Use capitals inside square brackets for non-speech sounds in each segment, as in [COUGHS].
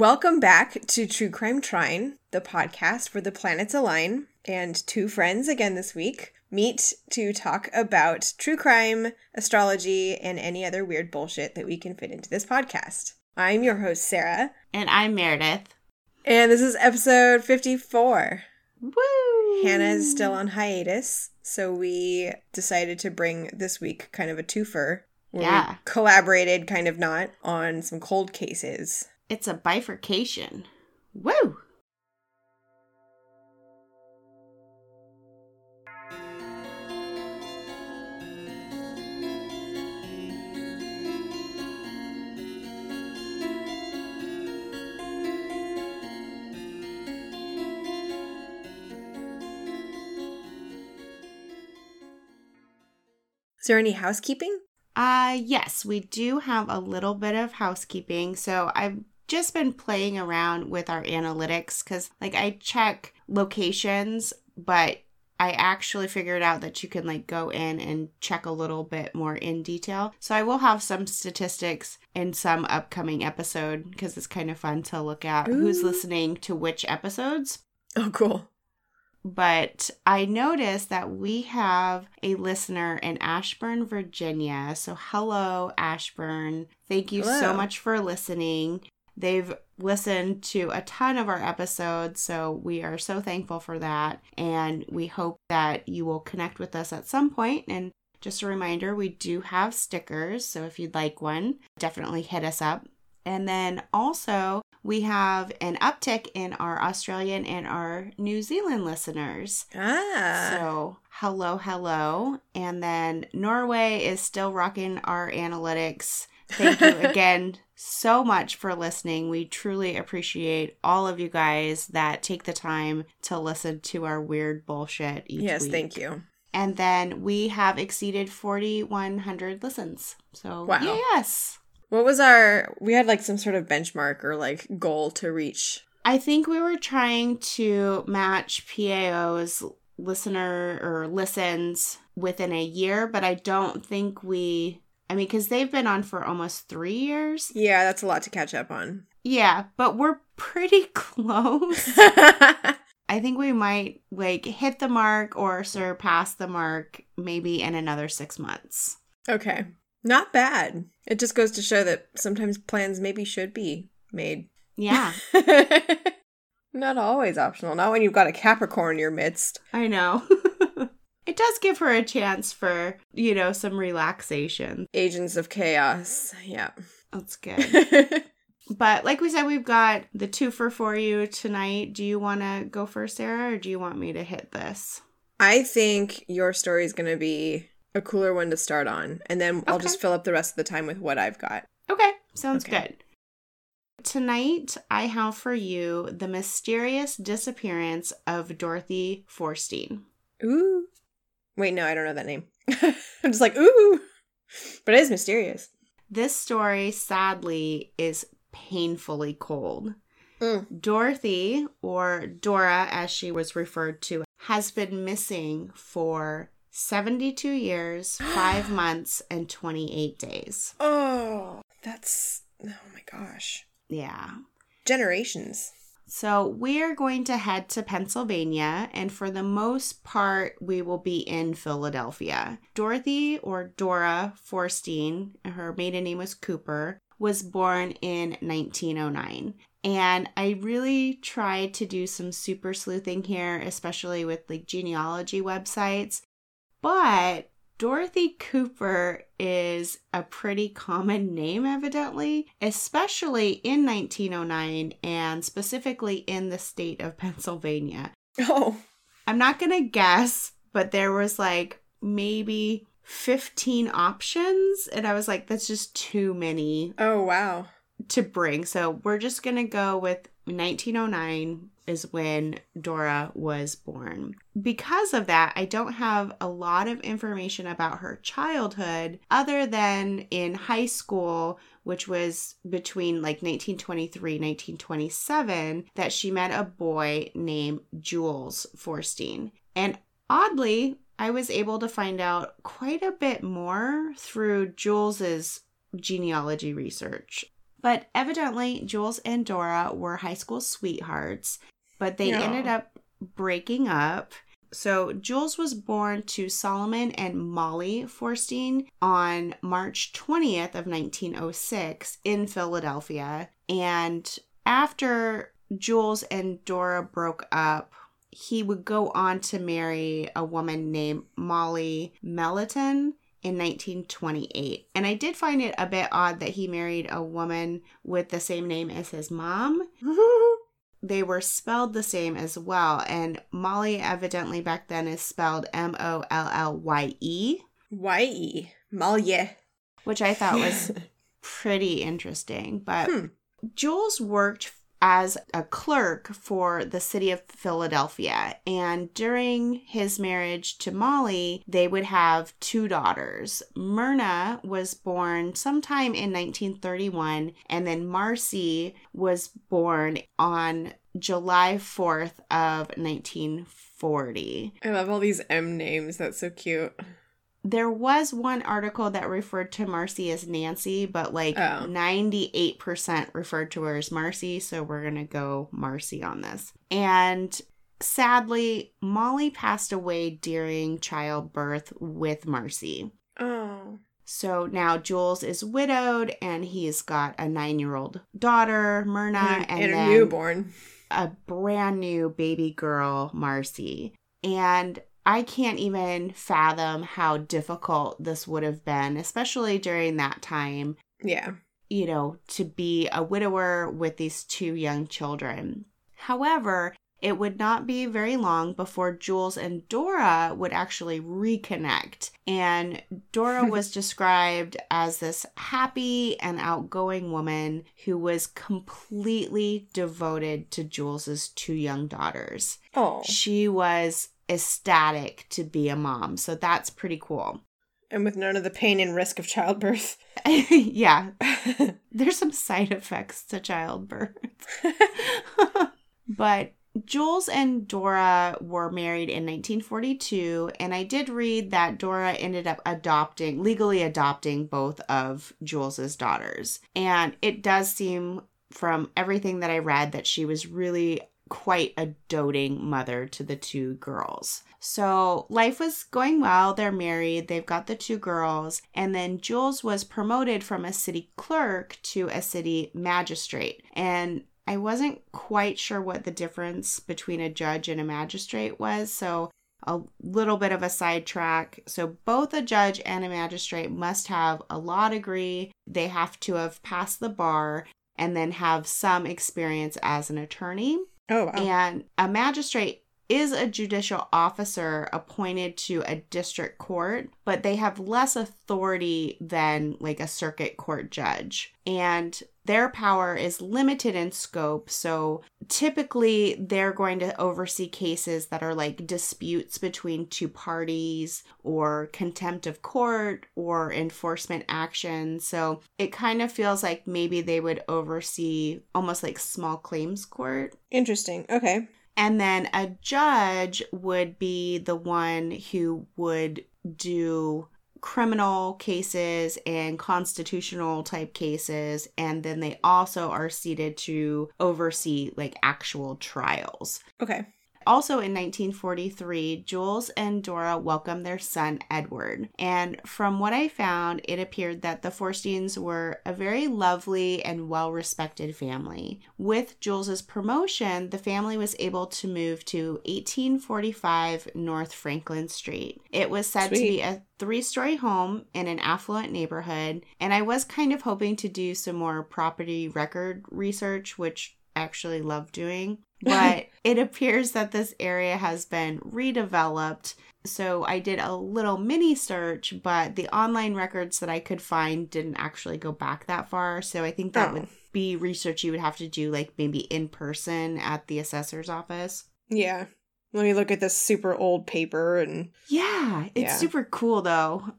Welcome back to True Crime Trine, the podcast where the planets align, and two friends again this week meet to talk about true crime, astrology, and any other weird bullshit that we can fit into this podcast. I'm your host, Sarah, And I'm Meredith. and this is episode 54. Woo! Hannah is still on hiatus, so we decided to bring this week kind of a twofer. where we Yeah. collaborated, kind of not, on some cold cases. It's a bifurcation. Woo! Is there any housekeeping? Uh yes, we do have a little bit of housekeeping. So I've just been playing around with our analytics cuz like I check locations, but I actually figured out that you can like go in and check a little bit more in detail. So I will have some statistics in some upcoming episode because it's kind of fun to look at who's listening to which episodes. Oh, cool. but I noticed that we have a listener in Ashburn, Virginia. So, hello, Ashburn. Thank you so much for listening. They've listened to a ton of our episodes, so we are so thankful for that. And we hope that you will connect with us at some point. And just a reminder, we do have stickers. So, if you'd like one, definitely hit us up. And then also, we have an uptick in our Australian and our New Zealand listeners. Ah. So, hello, hello. And then Norway is still rocking our analytics. Thank you again so much for listening. We truly appreciate all of you guys that take the time to listen to our weird bullshit each yes, week. thank you. And then we have exceeded 4,100 listens. So, Wow. yes. What was our? We had like some sort of benchmark or like goal to reach. I think we were trying to match PAO's listener or listens within a year, but I don't think we. I mean, because they've been on for almost three years. Yeah, that's a lot to catch up on. Yeah, but we're pretty [LAUGHS] close. [LAUGHS] I think we might like hit the mark or surpass the mark maybe in another six months. okay, not bad. It just goes to show that sometimes plans maybe should be made. Yeah, [LAUGHS] not always optional. Not when you've got a Capricorn in your midst. I know. It does give her a chance for, you know, some relaxation. Agents of chaos. Yeah. That's [LAUGHS] good. But like we said, we've got the two for for you tonight. Do you want to go first, Sarah, or do you want me to hit this? I think your story is going to be a cooler one to start on, and then I'll just fill up the rest of the time with what I've got. Okay, sounds Okay. good. Tonight, I have for you the mysterious disappearance of Dorothy Forstein. Ooh. Wait, no, I don't know that name. [LAUGHS] I'm just like, ooh. But it is mysterious. This story, sadly, is painfully cold. Mm. Dorothy, or Dora as she was referred to, has been missing for 72 years, [GASPS] 5 months, and 28 days. Oh, that's, oh my gosh. Yeah. Generations. So we're going to head to Pennsylvania, and for the most part, we will be in Philadelphia. Dorothy, or Dora Forstein, her maiden name was Cooper, was born in 1909. And I really tried to do some super sleuthing here, especially with like genealogy websites. But Dorothy Cooper is a pretty common name, evidently, especially in 1909 and specifically in the state of Pennsylvania. Oh, I'm not going to guess, but there was like maybe 15 options. And I was like, that's just too many oh, wow. To bring. So we're just going to go with 1909 is when Dora was born. Because of that, I don't have a lot of information about her childhood other than in high school, which was between like 1923 1927 that she met a boy named Jules Forstein. And oddly, I was able to find out quite a bit more through Jules's genealogy research. But evidently, Jules and Dora were high school sweethearts, but they Yeah. ended up breaking up. So, Jules was born to Solomon and Molly Forstein on March 20th of 1906 in Philadelphia. And after Jules and Dora broke up, he would go on to marry a woman named Molly Melliton in 1928. And I did find it a bit odd that he married a woman with the same name as his mom. [LAUGHS] They were spelled the same as well. And Molly, evidently back then, is spelled M O L L Y E, Y-E. Mollye. which I thought was [LAUGHS] pretty interesting. But Hmm. Jules worked as a clerk for the city of Philadelphia. And during his marriage to Molly, they would have two daughters. Myrna was born sometime in 1931, and then Marcy was born on July 4th of 1940. I love all these M names. That's so cute. There was one article that referred to Marcy as Nancy, but like Oh. 98% referred to her as Marcy, so we're going to go Marcy on this. And sadly, Molly passed away during childbirth with Marcy. Oh. So now Jules is widowed and he's got a nine year old daughter, Myrna, and, and, a then newborn. a brand new baby girl, Marcy. And I can't even fathom how difficult this would have been, especially during that time, Yeah. you know, to be a widower with these two young children. However, it would not be very long before Jules and Dora would actually reconnect. And Dora [LAUGHS] was described as this happy and outgoing woman who was completely devoted to Jules's two young daughters. Oh. She was ecstatic to be a mom. So that's pretty cool. And with none of the pain and risk of childbirth. [LAUGHS] yeah, [LAUGHS] there's some side effects to childbirth. [LAUGHS] but Jules and Dora were married in 1942, and I did read that Dora ended up adopting, legally adopting both of Jules's daughters. And it does seem from everything that I read that she was really quite a doting mother to the two girls. So life was going well. They're married, they've got the two girls, and then Jules was promoted from a city clerk to a city magistrate. And I wasn't quite sure what the difference between a judge and a magistrate was, so a little bit of a sidetrack. So, both a judge and a magistrate must have a law degree. They have to have passed the bar and then have some experience as an attorney. Oh, wow. And a magistrate is a judicial officer appointed to a district court, but they have less authority than like a circuit court judge. And their power is limited in scope. So typically, they're going to oversee cases that are like disputes between two parties or contempt of court or enforcement action. So it kind of feels like maybe they would oversee almost like small claims court. Interesting. Okay. And then a judge would be the one who would do criminal cases and constitutional type cases. And then they also are seated to oversee like actual trials. Okay. Also in 1943, Jules and Dora welcomed their son Edward. And from what I found, it appeared that the Forsteins were a very lovely and well respected family. With Jules's promotion, the family was able to move to 1845 North Franklin Street. It was said to be a three story home in an affluent neighborhood. And I was kind of hoping to do some more property record research, which I actually love doing. But [LAUGHS] it appears that this area has been redeveloped. So I did a little mini search, but the online records that I could find didn't actually go back that far. So I think that Oh. would be research you would have to do, like maybe in person at the assessor's office. Yeah. Let me look at this super old paper and Yeah, it's Yeah. super cool though.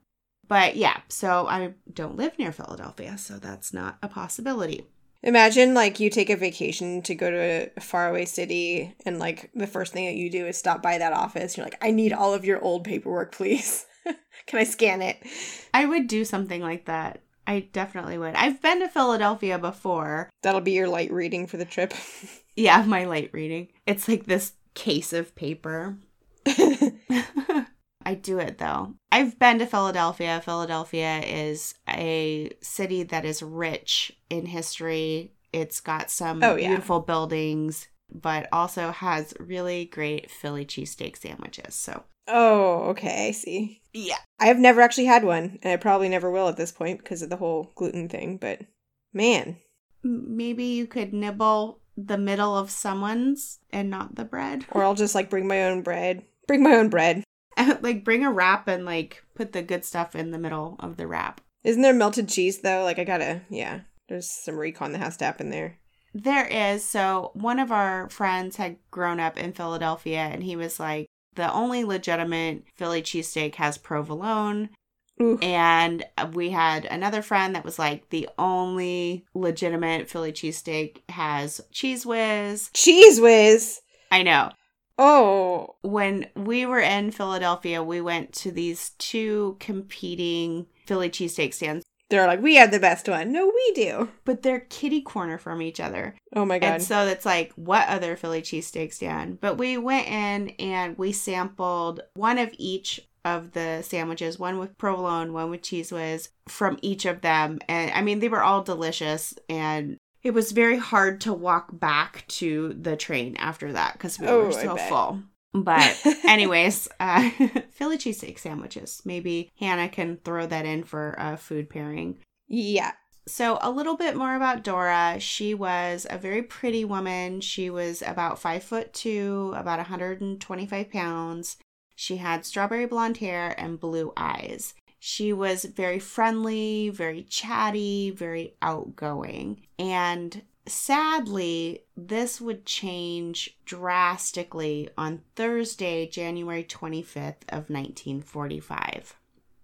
But yeah, so I don't live near Philadelphia, so that's not a possibility. Imagine like you take a vacation to go to a faraway city and like the first thing that you do is stop by that office. You're like, I need all of your old paperwork, please. [LAUGHS] Can I scan it? I would do something like that. I definitely would. I've been to Philadelphia before. That'll be your light reading for the trip. [LAUGHS] Yeah, my light reading. It's like this case of paper. [LAUGHS] I do it though. I've been to Philadelphia. Philadelphia is a city that is rich in history. It's got some Oh, yeah. beautiful buildings, but also has really great Philly cheesesteak sandwiches. So, oh, okay, I see. yeah. I have never actually had one, and I probably never will at this point because of the whole gluten thing, but man. Maybe you could nibble the middle of someone's and not the bread. Or I'll just like bring my own bread. Bring my own bread. [LAUGHS] like bring a wrap and like put the good stuff in the middle of the wrap. Isn't there melted cheese though? Like I gotta, yeah. There's some recon that has to happen there. There is. So, one of our friends had grown up in Philadelphia and he was like, the only legitimate Philly cheesesteak has provolone. Ooh. And we had another friend that was like, the only legitimate Philly cheesesteak has Cheez Whiz. Cheez Whiz. I know. Oh, When we were in Philadelphia, we went to these two competing Philly cheesesteak stands, they're like, we have the best one. No, we do. but they're kitty corner from each other. Oh my god. And so it's like, what other Philly cheesesteak stand? But we went in and we sampled one of each of the sandwiches, one with provolone, one with Cheez Whiz from each of them. And I mean, they were all delicious. And it was very hard to walk back to the train after that because we Oh, were so full. But [LAUGHS] anyways, uh, [LAUGHS] Philly cheesesteak sandwiches. Maybe Hannah can throw that in for a food pairing. yeah. So, a little bit more about Dora. She was a very pretty woman. She was about five foot two, about 125 pounds. She had strawberry blonde hair and blue eyes. She was very friendly, very chatty, very outgoing. And sadly, this would change drastically on Thursday, January 25th of 1945.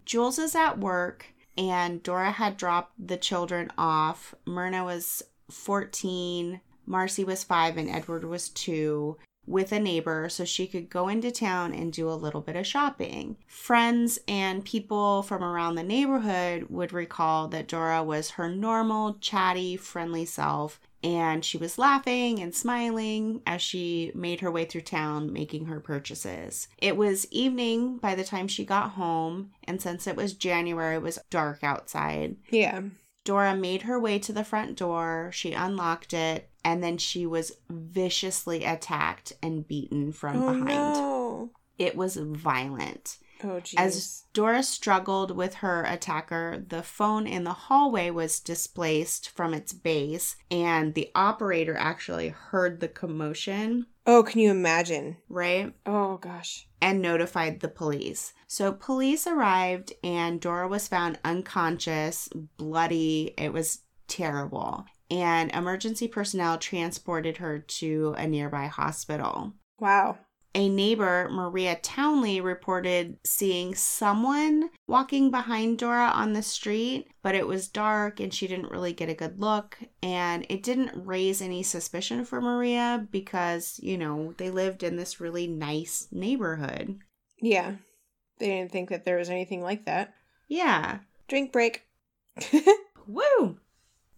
Jules is at work and Dora had dropped the children off. Myrna was 14, Marcy was 5 and Edward was 2 with a neighbor so she could go into town and do a little bit of shopping. Friends and people from around the neighborhood would recall that Dora was her normal, chatty, friendly self and she was laughing and smiling as she made her way through town making her purchases. It was evening by the time she got home, and since it was January, it was dark outside. Yeah. Dora made her way to the front door, she unlocked it, and then she was viciously attacked and beaten from oh behind. no. It was violent. Oh. As Dora struggled with her attacker, the phone in the hallway was displaced from its base, and the operator actually heard the commotion, oh, can you imagine? right? Oh gosh. And notified the police. So, police arrived, and Dora was found unconscious, bloody. It was terrible. And emergency personnel transported her to a nearby hospital. Wow. A neighbor, Maria Townley, reported seeing someone walking behind Dora on the street, but it was dark and she didn't really get a good look. And it didn't raise any suspicion for Maria because, you know, they lived in this really nice neighborhood. Yeah. They didn't think that there was anything like that. Yeah. Drink break. [LAUGHS] Woo!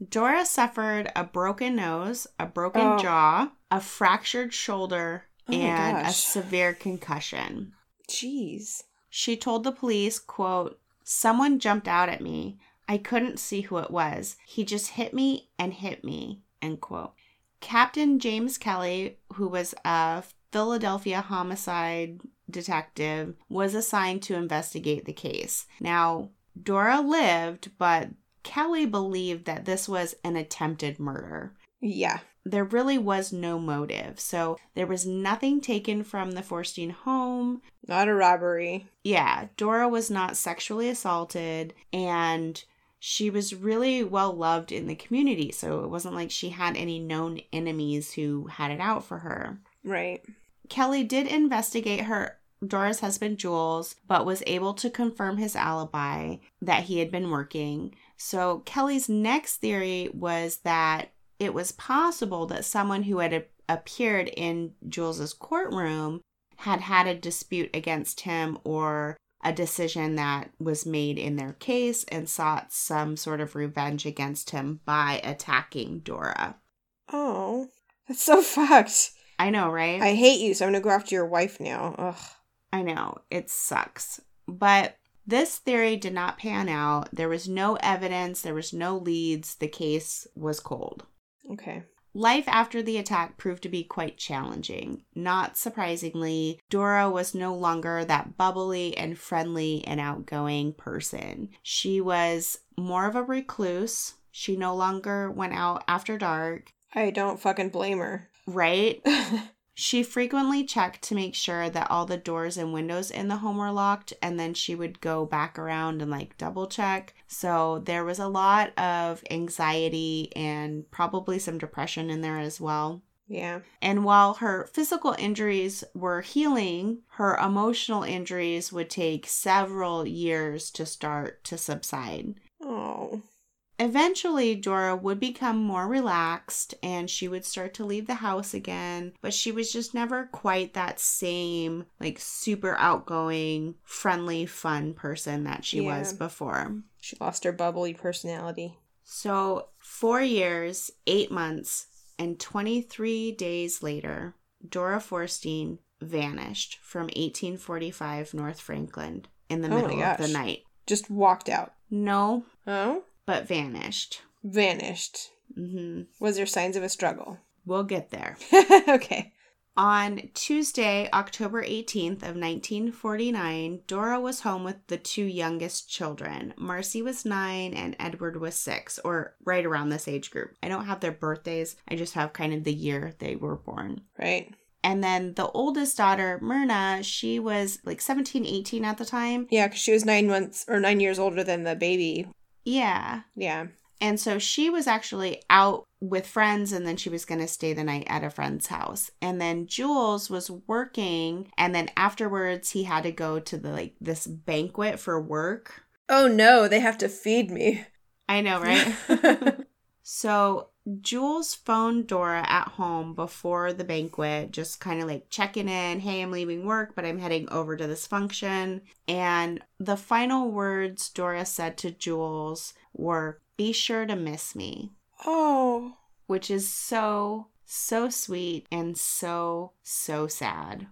Dora suffered a broken nose, a broken Oh. jaw, a fractured shoulder, Oh and a severe concussion. Jeez. She told the police, quote, Someone jumped out at me. I couldn't see who it was. He just hit me and hit me, end quote. Captain James Kelly, who was a Philadelphia homicide detective, was assigned to investigate the case. Now, Dora lived, but Kelly believed that this was an attempted murder Yeah. There really was no motive. So there was nothing taken from the Forstein home. Not a robbery. Yeah, Dora was not sexually assaulted and she was really well loved in the community. So it wasn't like she had any known enemies who had it out for her. Right. Kelly did investigate her Dora's husband Jules, but was able to confirm his alibi that he had been working. So Kelly's next theory was that it was possible that someone who had appeared in Jules's courtroom had had a dispute against him or a decision that was made in their case and sought some sort of revenge against him by attacking Dora. Oh, that's so [LAUGHS] fucked. I know, right? I hate you, so I'm gonna go after your wife now. Ugh. I know, it sucks. But this theory did not pan out. There was no evidence, there was no leads. The case was cold. Okay. Life after the attack proved to be quite challenging. Not surprisingly, Dora was no longer that bubbly and friendly and outgoing person. She was more of a recluse. She no longer went out after dark, I don't fucking blame her. right? [LAUGHS] She frequently checked to make sure that all the doors and windows in the home were locked, and then she would go back around and like double check. So there was a lot of anxiety and probably some depression in there as well. yeah. And while her physical injuries were healing, her emotional injuries would take several years to start to subside. Oh. Eventually, Dora would become more relaxed and she would start to leave the house again, but she was just never quite that same, like, super outgoing, friendly, fun person that she Yeah. was before. She lost her bubbly personality. So, four years, eight months, and 23 days later, Dora Forstein vanished from 1845 North Franklin in the Oh middle of the night. Just walked out. No, Oh? But vanished. Vanished. hmm Was there signs of a struggle? We'll get there. [LAUGHS] okay. On Tuesday, October 18th of 1949, Dora was home with the two youngest children. Marcy was 9 and Edward was 6 or right around this age group. I don't have their birthdays. I just have kind of the year they were born. Right. And then the oldest daughter, Myrna, she was like 17, 18 at the time. Yeah, because she was nine months or nine years older than the baby. Yeah. Yeah. And so she was actually out with friends and then she was going to stay the night at a friend's house. And then Jules was working and then afterwards he had to go to the like this banquet for work. Oh no, they have to feed me. I know, right? [LAUGHS] [LAUGHS] so Jules phoned Dora at home before the banquet, just kind of like checking in. Hey, I'm leaving work, but I'm heading over to this function. And the final words Dora said to Jules were, Be sure to miss me, oh. which is so, so sweet and so, so sad.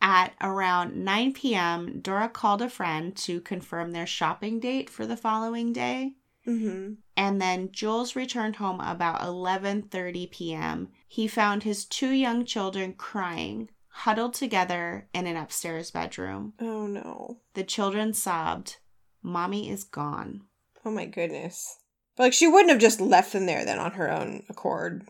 At around 9 p.m., Dora called a friend to confirm their shopping date for the following day. Mm-hmm. And then Jules returned home about 11:30 p.m. He found his two young children crying, huddled together in an upstairs bedroom. Oh no. The children sobbed, "Mommy is gone." Oh my goodness. But like she wouldn't have just left them there then on her own accord.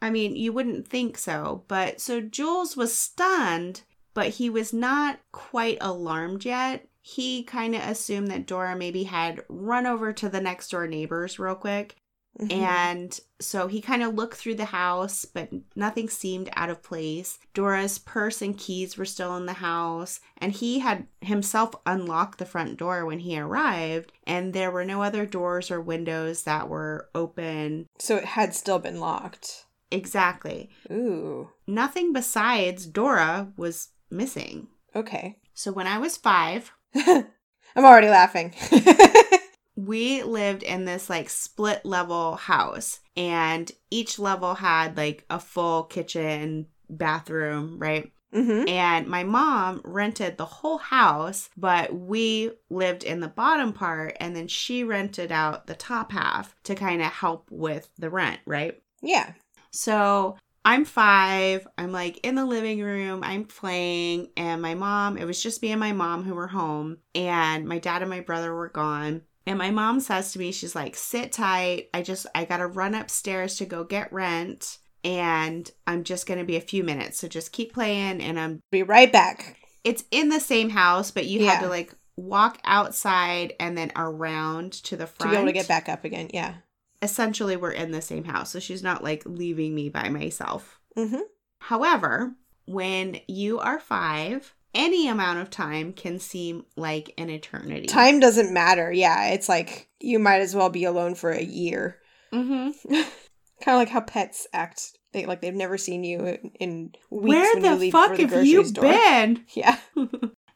I mean, you wouldn't think so, but so Jules was stunned, but he was not quite alarmed yet. He kind of assumed that Dora maybe had run over to the next door neighbors real quick Mhm. And so he kind of looked through the house, but nothing seemed out of place. Dora's purse and keys were still in the house, and he had himself unlocked the front door when he arrived, and there were no other doors or windows that were open. so it had still been locked. Exactly. Ooh. Nothing besides Dora was missing. Okay. So when I was five, [LAUGHS] I'm already laughing. [LAUGHS] we lived in this like split level house and each level had like a full kitchen bathroom right mm-hmm. and my mom rented the whole house but we lived in the bottom part and then she rented out the top half to kind of help with the rent right Yeah. so I'm five. I'm like in the living room. I'm playing, and my mom, it was just me and my mom who were home, and my dad and my brother were gone. And my mom says to me, she's like, sit tight. I just, I got to run upstairs to go get rent, and I'm just going to be a few minutes. So just keep playing. And I'm, Be right back. it's in the same house, but you had to like walk outside and then around to the front. To be able to get back up again. Yeah. Essentially we're in the same house. So she's not like leaving me by myself. Mm-hmm. However, when you are five, any amount of time can seem like an eternity. Time doesn't matter. Yeah. It's like you might as well be alone for a year. [LAUGHS] hmm kind of like how pets act. They like they've never seen you in, weeks Where the fuck the have you store. been? [LAUGHS] Yeah. [LAUGHS]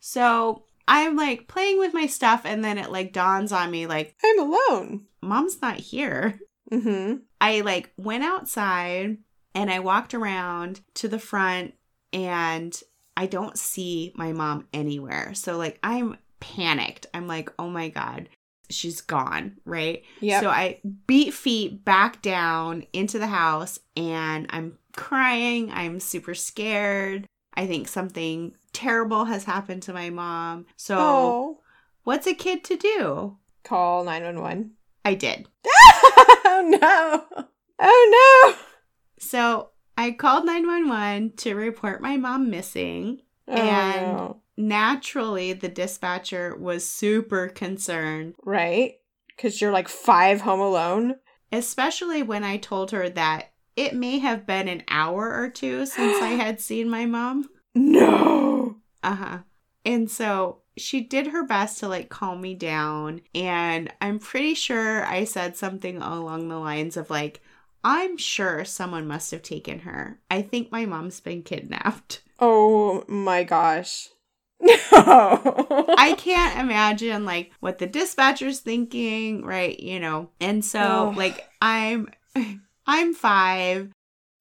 So I'm like playing with my stuff, and then it like dawns on me like, I'm alone. mom's not here. Mm-hmm. I like went outside and I walked around to the front and I don't see my mom anywhere. So like I'm panicked. I'm like, "Oh my god, she's gone," right? Yeah. So I beat feet back down into the house and I'm crying. I'm super scared. I think something terrible has happened to my mom. So oh. what's a kid to do? Call 911. I did. [LAUGHS] oh no. Oh no. So I called 911 to report my mom missing. Oh, And- no. Naturally, the dispatcher was super concerned, Right? Because you're like five home alone. especially when I told her that it may have been an hour or two since I [GASPS] had seen my mom. No. Uh huh. And so she did her best to like calm me down. And I'm pretty sure I said something along the lines of like, I'm sure someone must have taken her. I think my mom's been kidnapped. Oh my gosh. No. I [LAUGHS] can't imagine like what the dispatcher's thinking, right? You know. And so Oh. like I'm I'm 5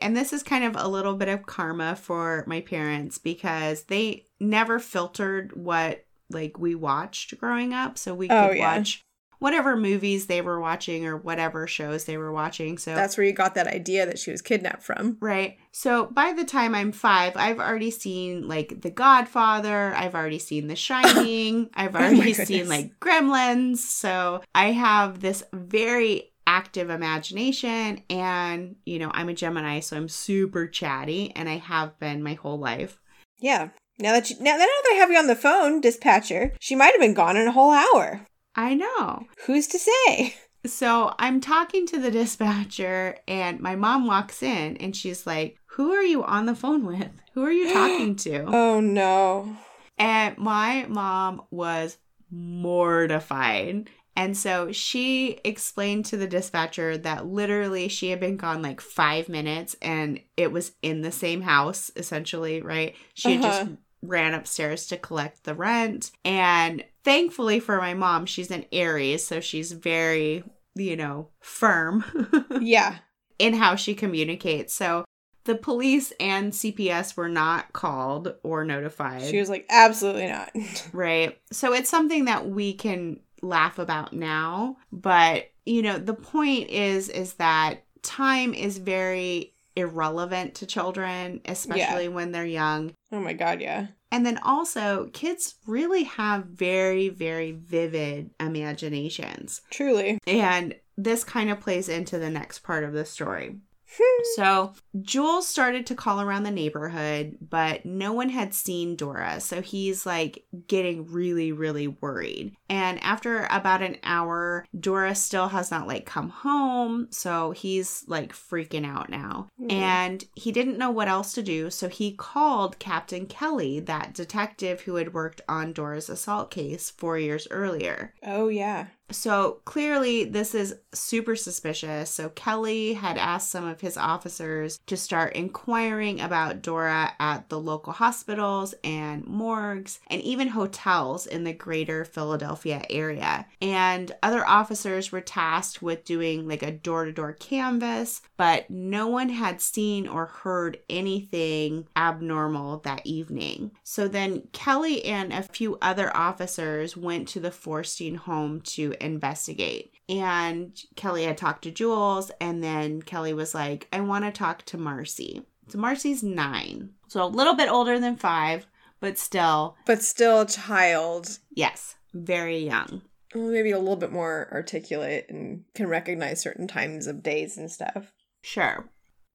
and this is kind of a little bit of karma for my parents because they never filtered what like we watched growing up so we oh, could Oh, yeah. watch whatever movies they were watching or whatever shows they were watching. So That's where you got that idea that she was kidnapped from. Right. So by the time I'm five, I've already seen like The Godfather. I've already seen The [LAUGHS] Shining. I've Oh already goodness. seen like Gremlins. So I have this very active imagination. And, you know, I'm a Gemini, so I'm super chatty and I have been my whole life. Yeah. Now that you now, now that I have you on the phone, dispatcher, she might have been gone in a whole hour. I know. Who's to say? So I'm talking to the dispatcher, and my mom walks in and she's like, Who are you on the phone with? Who are you [GASPS] talking to? Oh no. And my mom was mortified. And so she explained to the dispatcher that literally she had been gone like five minutes and it was in the same house, essentially, right? She just Uh-huh. ran upstairs to collect the rent. And thankfully for my mom, she's an Aries, so she's very, you know, firm [LAUGHS] Yeah. in how she communicates. So the police and CPS were not called or notified. She was like, absolutely not. [LAUGHS] Right. So it's something that we can laugh about now, but you know, the point is is that time is very irrelevant to children, especially when they're young. Oh my god, yeah. And then also, kids really have very very vivid imaginations. Truly. And this kind of plays into the next part of the story. [LAUGHS] So Jules started to call around the neighborhood, but no one had seen Dora. So he's like getting really, really worried. And after about an hour, Dora still has not like come home. So he's like freaking out now. Hmm. And he didn't know what else to do. So he called Captain Kelly, that detective who had worked on Dora's assault case four years earlier. Oh yeah. So clearly, this is super suspicious. So Kelly had asked some of his officers to start inquiring about Dora at the local hospitals and morgues and even hotels in the greater Philadelphia area. And other officers were tasked with doing like a door to door canvas, but no one had seen or heard anything abnormal that evening. So then Kelly and a few other officers went to the Forstein home to investigate. And Kelly had talked to Jules, and then Kelly was like, I want to talk to Marcy. So Marcy's nine. So a little bit older than five, but still, But still a child. yes, very young. Maybe a little bit more articulate and can recognize certain times of days and stuff. Sure.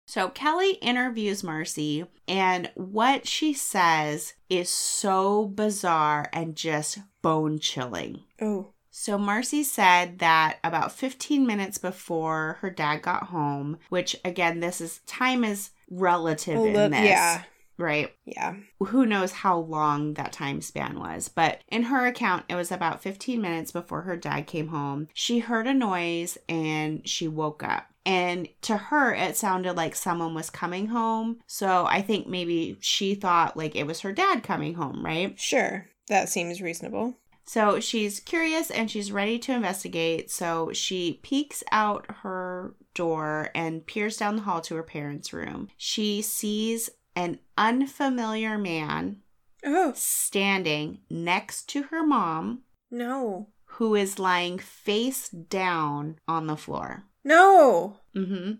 So Kelly interviews Marcy, and what she says is so bizarre and just bone chilling. Oh. So Marcy said that about 15 minutes before her dad got home, which again, this is time is relative in this, yeah. right? Yeah. Who knows how long that time span was, but in her account, it was about 15 minutes before her dad came home. She heard a noise and she woke up. And to her, it sounded like someone was coming home. So I think maybe she thought like it was her dad coming home, right? Sure. That seems reasonable. So she's curious and she's ready to investigate. So she peeks out her door and peers down the hall to her parents' room. She sees an unfamiliar man Oh, standing next to her mom, no. who is lying face down on the floor. No. Mm-hmm.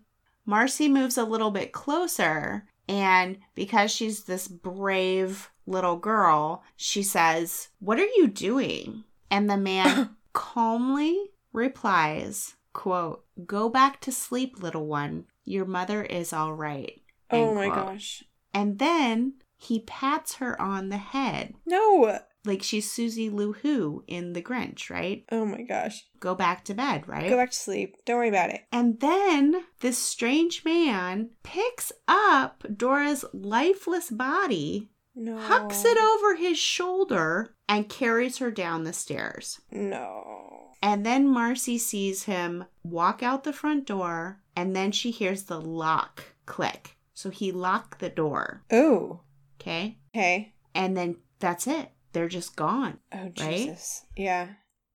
Marcy moves a little bit closer, and because she's this brave little girl, she says, What are you doing? And the man [COUGHS] calmly replies, quote, Go back to sleep, little one. Your mother is all right. Oh my quote. gosh. And then he pats her on the head, No. like she's Susie Lou Who in The Grinch, right? Oh my gosh. Go back to bed, right? Go back to sleep. Don't worry about it. And then this strange man picks up Dora's lifeless body, No. hucks it over his shoulder, and carries her down the stairs. No. And then Marcy sees him walk out the front door, and then she hears the lock click. So he locked the door, Oh. okay? Okay. And then that's it. They're just gone. Oh Right? Jesus. Yeah.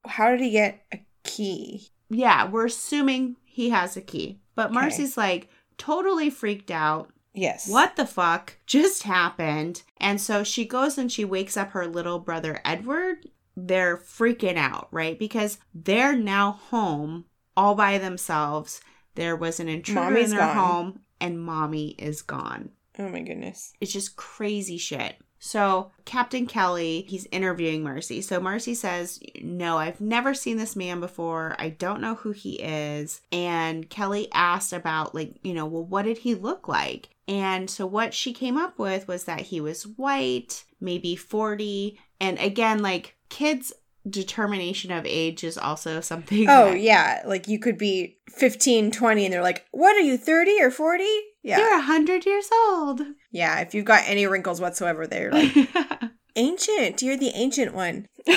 How did he get a key? Yeah, we're assuming he has a key. But Okay. Marcy's like totally freaked out. Yes. What the fuck just happened? And so she goes and she wakes up her little brother Edward. They're freaking out, right? Because they're now home all by themselves. There was an intruder Mommy's in their gone. home and mommy is gone. Oh my goodness. It's just crazy shit. So, Captain Kelly, he's interviewing Marcy. So, Marcy says, No, I've never seen this man before. I don't know who he is. And Kelly asked about, like, you know, well, what did he look like? And so, what she came up with was that he was white, maybe 40. And again, like, kids' determination of age is also something. Oh that- yeah. Like you could be 15, 20 and they're like, what are you, 30 or 40? Yeah. You're a 100 years old. Yeah. If you've got any wrinkles whatsoever, they're like, [LAUGHS] ancient. You're the ancient one. [LAUGHS]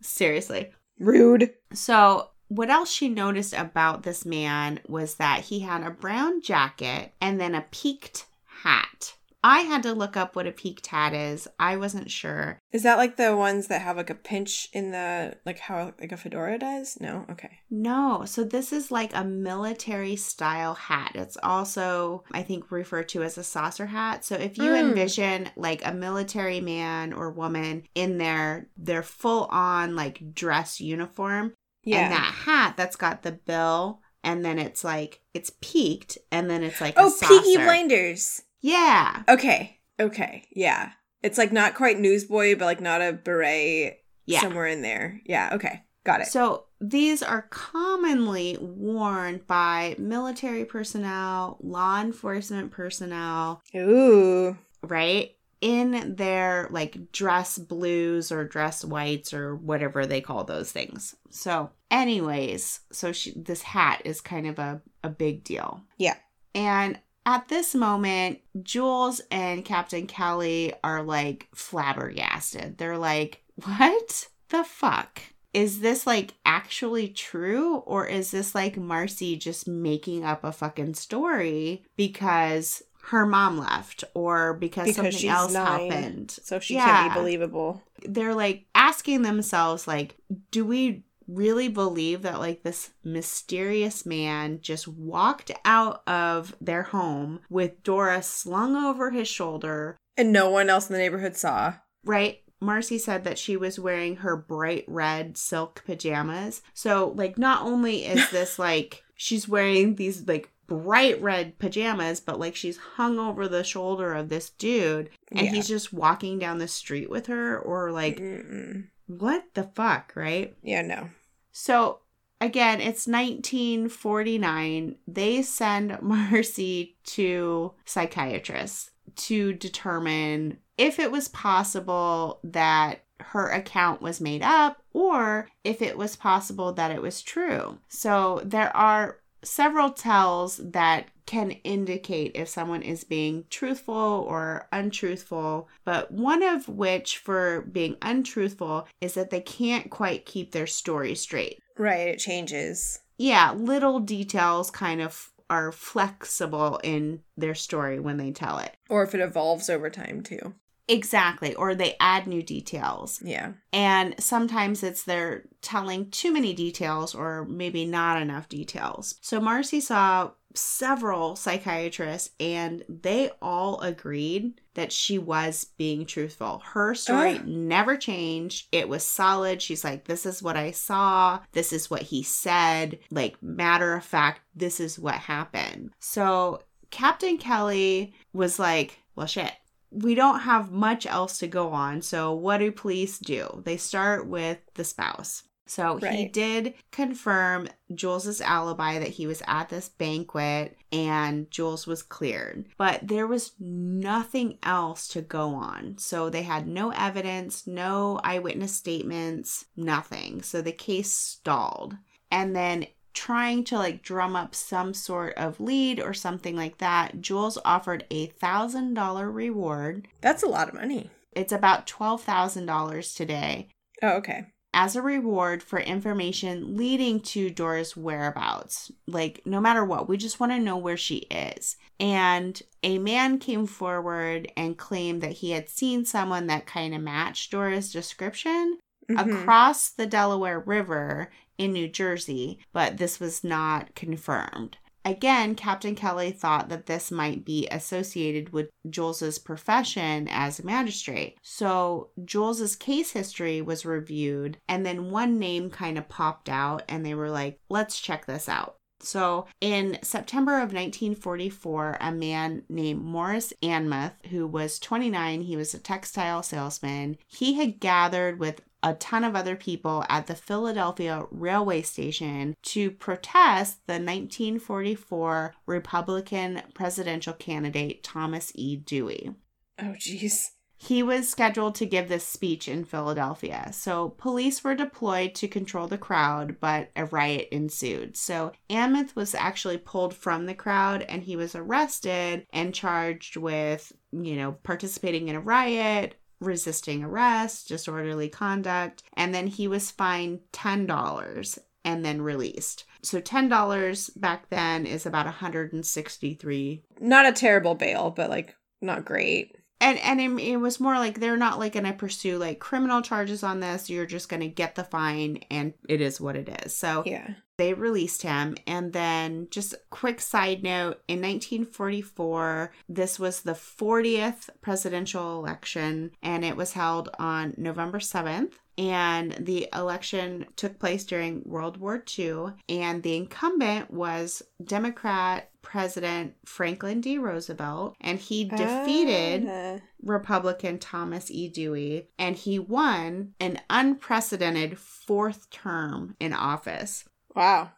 Seriously. Rude. So, what else she noticed about this man was that he had a brown jacket and then a peaked hat. I had to look up what a peaked hat is. I wasn't sure. Is that like the ones that have like a pinch in the, like how like a fedora does? No? Okay. No, so this is like a military style hat. It's also, I think, referred to as a saucer hat. So if you Mm. envision like a military man or woman in their their full on like dress uniform, Yeah. and that hat that's got the bill, and then it's like it's peaked, and then it's like oh, Peaky. Blinders. Yeah, Okay. Okay. Yeah. It's like not quite newsboy, but like not a beret yeah. somewhere in there. Yeah. Okay. Got it. So these are commonly worn by military personnel, law enforcement personnel, Ooh. right? In their like dress blues or dress whites or whatever they call those things. So, anyways, so she, this hat is kind of a, a big deal. Yeah. And at this moment, Jules and Captain Kelly are like flabbergasted. They're like, what the fuck? Is this like actually true? Or is this like Marcy just making up a fucking story because her mom left or because, Because something else nine. happened? So she Yeah. can't be believable. They're like asking themselves, like, do we really believe that like this mysterious man just walked out of their home with Dora slung over his shoulder, And no one else in the neighborhood saw. right? Marcy said that she was wearing her bright red silk pajamas. So, like, not only is [LAUGHS] this like she's wearing these like bright red pajamas, but like she's hung over the shoulder of this dude and Yeah. he's just walking down the street with her, or like, Mm-mm. What the fuck, right? Yeah, no. So again, it's 1949. They send [LAUGHS] Marcy to psychiatrists to determine if it was possible that her account was made up or if it was possible that it was true. So there are several tells that can indicate if someone is being truthful or untruthful, but one of which for being untruthful is that they can't quite keep their story straight. Right, it changes. Yeah, little details kind of are flexible in their story when they tell it. Or if it evolves over time too. Exactly. Or they add new details. Yeah. And sometimes it's they're telling too many details or maybe not enough details. So Marcy saw several psychiatrists and they all agreed that she was being truthful. Her story never changed. It was solid. She's like, this is what I saw. This is what he said. Like, matter of fact, this is what happened. So Captain Kelly was like, well, shit. We don't have much else to go on. So, what do police do? They start with the spouse. So he did confirm Jules's alibi that he was at this banquet and Jules was cleared. But there was nothing else to go on. So they had no evidence, no eyewitness statements, nothing. So the case stalled. And then trying to like drum up some sort of lead or something like that, Jules offered a thousand dollar reward. That's a lot of money. It's about twelve thousand dollars today Oh, okay. As a reward for information leading to Dora's whereabouts. Like, no matter what, we just want to know where she is. And a man came forward and claimed that he had seen someone that kind of matched Dora's description Mhm. across the Delaware River in New Jersey, but this was not confirmed. Again, Captain Kelly thought that this might be associated with Jules's profession as a magistrate. So Jules's case history was reviewed, and then one name kind of popped out, and they were like, let's check this out. So, in September of 1944, a man named Morris Anmuth, who was 29, he was a textile salesman, he had gathered with a ton of other people at the Philadelphia railway station to protest the 1944 Republican presidential candidate Thomas E. Dewey. Oh, jeez. He was scheduled to give this speech in Philadelphia. So police were deployed to control the crowd, but a riot ensued. So Anmuth was actually pulled from the crowd and he was arrested and charged with, you know, participating in a riot, resisting arrest, disorderly conduct, and then he was fined $10 and then released. So $10 back then is about 163 Not a terrible bail, but like not great. and and it, it was more like they're not like gonna pursue like criminal charges on this you're just gonna get the fine and it is what it is so Yeah. They released him and then just a quick side note in 1944 this was the 40th presidential election and it was held on november 7th and the election took place during world war ii and the incumbent was democrat president franklin d roosevelt and he defeated Ah. Republican Thomas E. Dewey, and he won an unprecedented fourth term in office. Wow.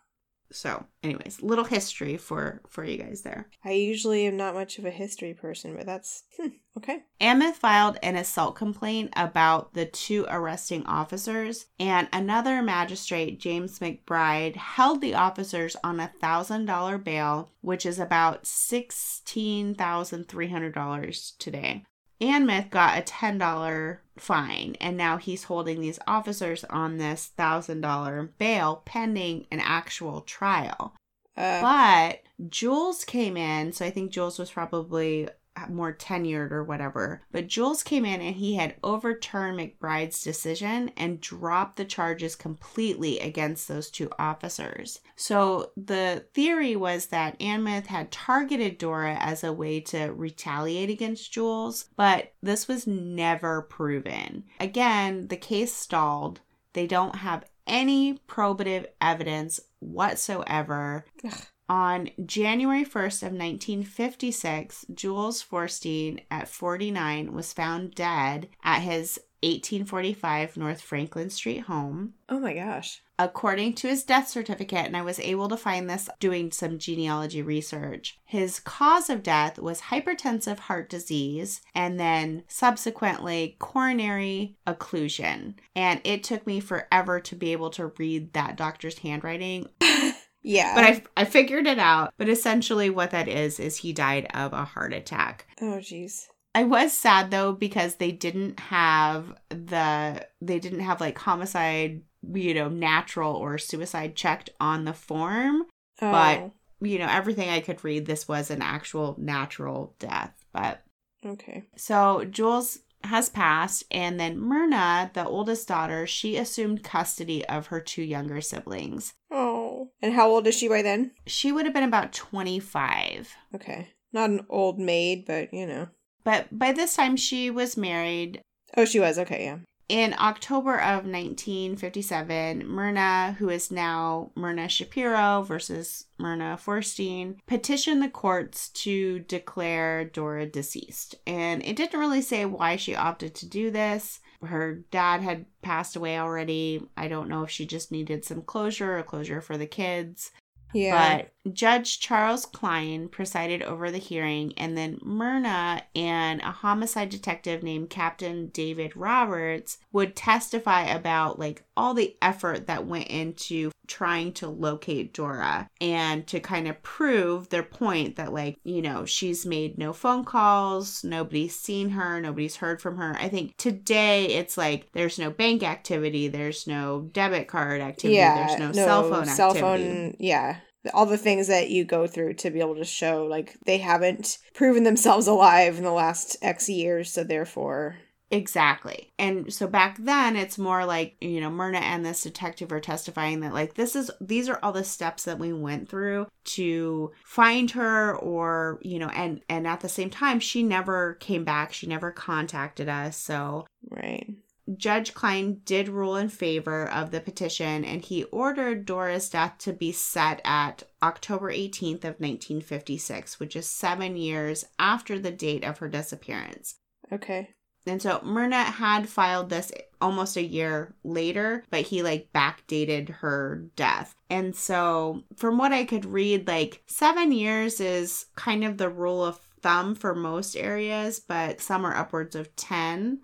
So, anyways, little history for for you guys there. I usually am not much of a history person, but that's hmm, okay. Anmuth filed an assault complaint about the two arresting officers, and another magistrate, James McBride, held the officers on a thousand dollar bail, which is about sixteen thousand three hundred dollars today. Anmuth got a $10 fine, and now he's holding these officers on this $1,000 bail pending an actual trial. Uh, But Jules came in, so I think Jules was probably more tenured or whatever. But Jules came in and he had overturned McBride's decision and dropped the charges completely against those two officers. So the theory was that Anmuth had targeted Dora as a way to retaliate against Jules, but this was never proven. Again, the case stalled. They don't have any probative evidence whatsoever. Ugh. On January 1st of 1956, Jules Forstein at 49 was found dead at his 1845 North Franklin Street home. oh my gosh. According to his death certificate, and I was able to find this doing some genealogy research, his cause of death was hypertensive heart disease and then subsequently coronary occlusion. And it took me forever to be able to read that doctor's handwriting, [LAUGHS] Yeah. but I, I figured it out. But essentially, what that is, is he died of a heart attack. oh jeez. I was sad though because they didn't have the they didn't have like homicide, you know, natural or suicide checked on the form. Oh. But- You know, everything I could read this was an actual natural death. But okay. so Jules has passed, and then Myrna, the oldest daughter, she assumed custody of her two younger siblings. Oh. And how old is she by then? She would have been about 25. Okay. Not an old maid, but you know. But by this time, she was married. Oh, she was. Okay, yeah. In October of 1957, Myrna, who is now Myrna Shapiro versus Myrna Forstein, petitioned the courts to declare Dora deceased. And it didn't really say why she opted to do this. Her dad had passed away already. I don't know if she just needed some closure or closure for the kids. Yeah. But Judge Charles Klein presided over the hearing, and then Myrna and a homicide detective named Captain David Roberts would testify about like all the effort that went into trying to locate Dora and to kind of prove their point that like, you know, she's made no phone calls, nobody's seen her, nobody's heard from her. I think today it's like there's no bank activity, there's no debit card activity, yeah. there's no, cell phone cell activity. phone. Yeah. All the things that you go through to be able to show like they haven't proven themselves [LAUGHS] alive in the last X years, so therefore Exactly. And so back then it's more like, you know, Myrna and this detective are testifying that like this is these are all the steps that we went through to find her or, you know, and and at the same time she never came back. She never contacted us. So Right. Judge Klein did rule in favor of the petition and he ordered Dora's death to be set at October 18th of 1956, which is 7 years after the date of her disappearance. Okay. And so Myrna had filed this almost a year later, but he like backdated her death. And so from what I could read, like seven years is kind of the rule of thumb for most areas, but some are upwards of 10.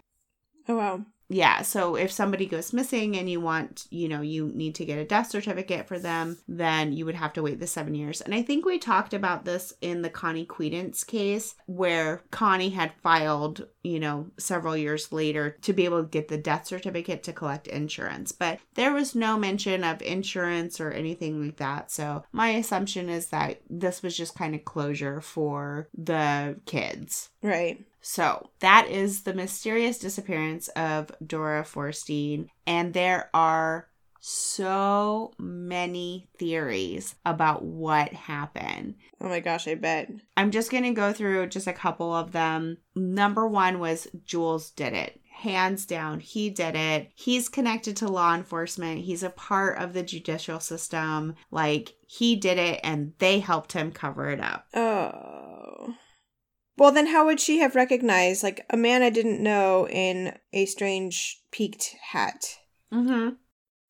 Oh wow. Yeah, so if somebody goes missing and you want, you know, you need to get a death certificate for them, then you would have to wait the seven years. And I think we talked about this in the Connie Quedance case, where Connie had filed, you know, several years later to be able to get the death certificate to collect insurance. But there was no mention of insurance or anything like that. So my assumption is that this was just kind of closure for the kids. Right. So that is the mysterious disappearance of Dora Forstein, and there are so many theories about what happened. Oh my gosh, I bet. I'm just going to go through just a couple of them. Number one was Jules did it. Hands down, he did it. He's connected to law enforcement. He's a part of the judicial system. Like, he did it and they helped him cover it up. Oh. Well, then how would she have recognized, like, a man I didn't know in a strange peaked hat? Mm hmm.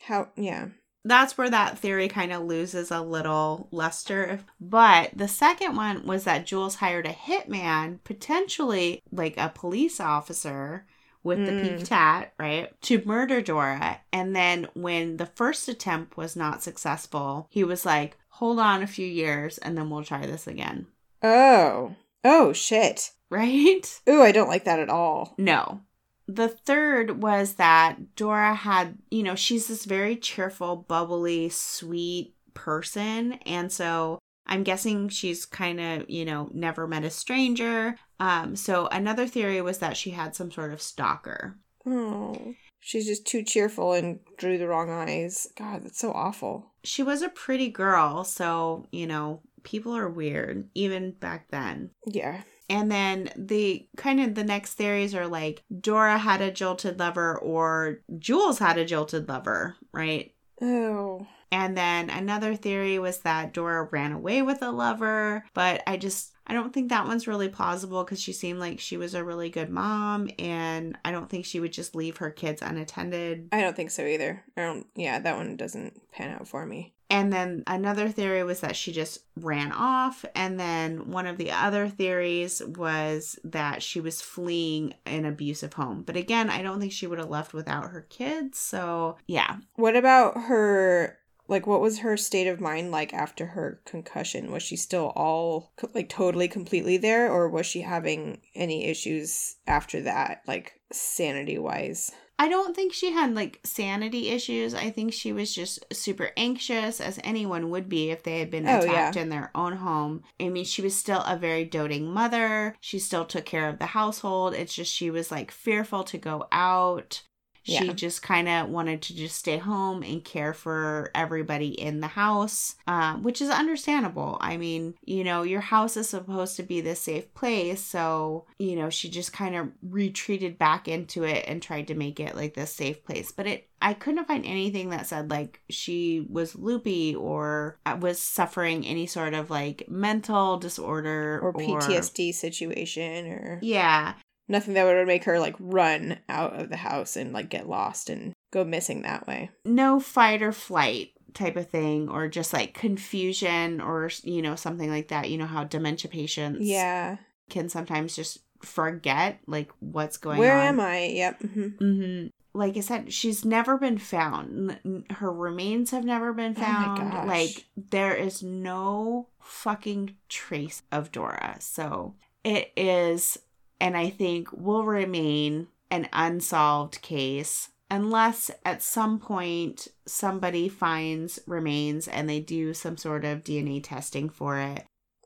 How, yeah. that's where that theory kind of loses a little luster. But the second one was that Jules hired a hitman, potentially like a police officer with the Mm. peaked hat, right, to murder Dora. And then when the first attempt was not successful, he was like, hold on a few years and then we'll try this again. Oh. Oh, shit. Right? Ooh, I don't like that at all. No. The third was that Dora had, you know, she's this very cheerful, bubbly, sweet person. And so I'm guessing she's kind of, you know, never met a stranger. Um, so another theory was that she had some sort of stalker. Oh. She's just too cheerful and drew the wrong eyes. God, that's so awful. She was a pretty girl. So, you know, people are weird, even back then. Yeah. And then the kind of the next theories are like Dora had a jilted lover or Jules had a jilted lover, right? Oh. And then another theory was that Dora ran away with a lover, but I just I don't think that one's really plausible because she seemed like she was a really good mom and I don't think she would just leave her kids unattended. I don't think so either. I don't, yeah, that one doesn't pan out for me. And then another theory was that she just ran off. And then one of the other theories was that she was fleeing an abusive home. But again, I don't think she would have left without her kids. So, yeah. What about her? Like, what was her state of mind like after her concussion? Was she still all, like, totally, completely there? Or was she having any issues after that, like, sanity wise? I don't think she had like sanity issues. I think she was just super anxious, as anyone would be if they had been Oh, attacked yeah. in their own home. I mean, she was still a very doting mother. She still took care of the household. It's just she was like fearful to go out. She Yeah. just kind of wanted to just stay home and care for everybody in the house, uh, which is understandable. I mean, you know, your house is supposed to be this safe place. So, you know, she just kind of retreated back into it and tried to make it like this safe place. But it, I couldn't find anything that said like she was loopy or uh, was suffering any sort of like mental disorder Or PTSD situation or Yeah. Nothing that would make her like run out of the house and like get lost and go missing that way. no fight or flight type of thing or just like confusion or you know something like that you know how dementia patients Yeah. can sometimes just forget like what's going Where on Where am I? Yep. hmm hmm like i said she's never been found her remains have never been Oh found gosh. like there is no fucking trace of dora so it is and i think will remain an unsolved case unless at some point somebody finds remains and they do some sort of dna testing for it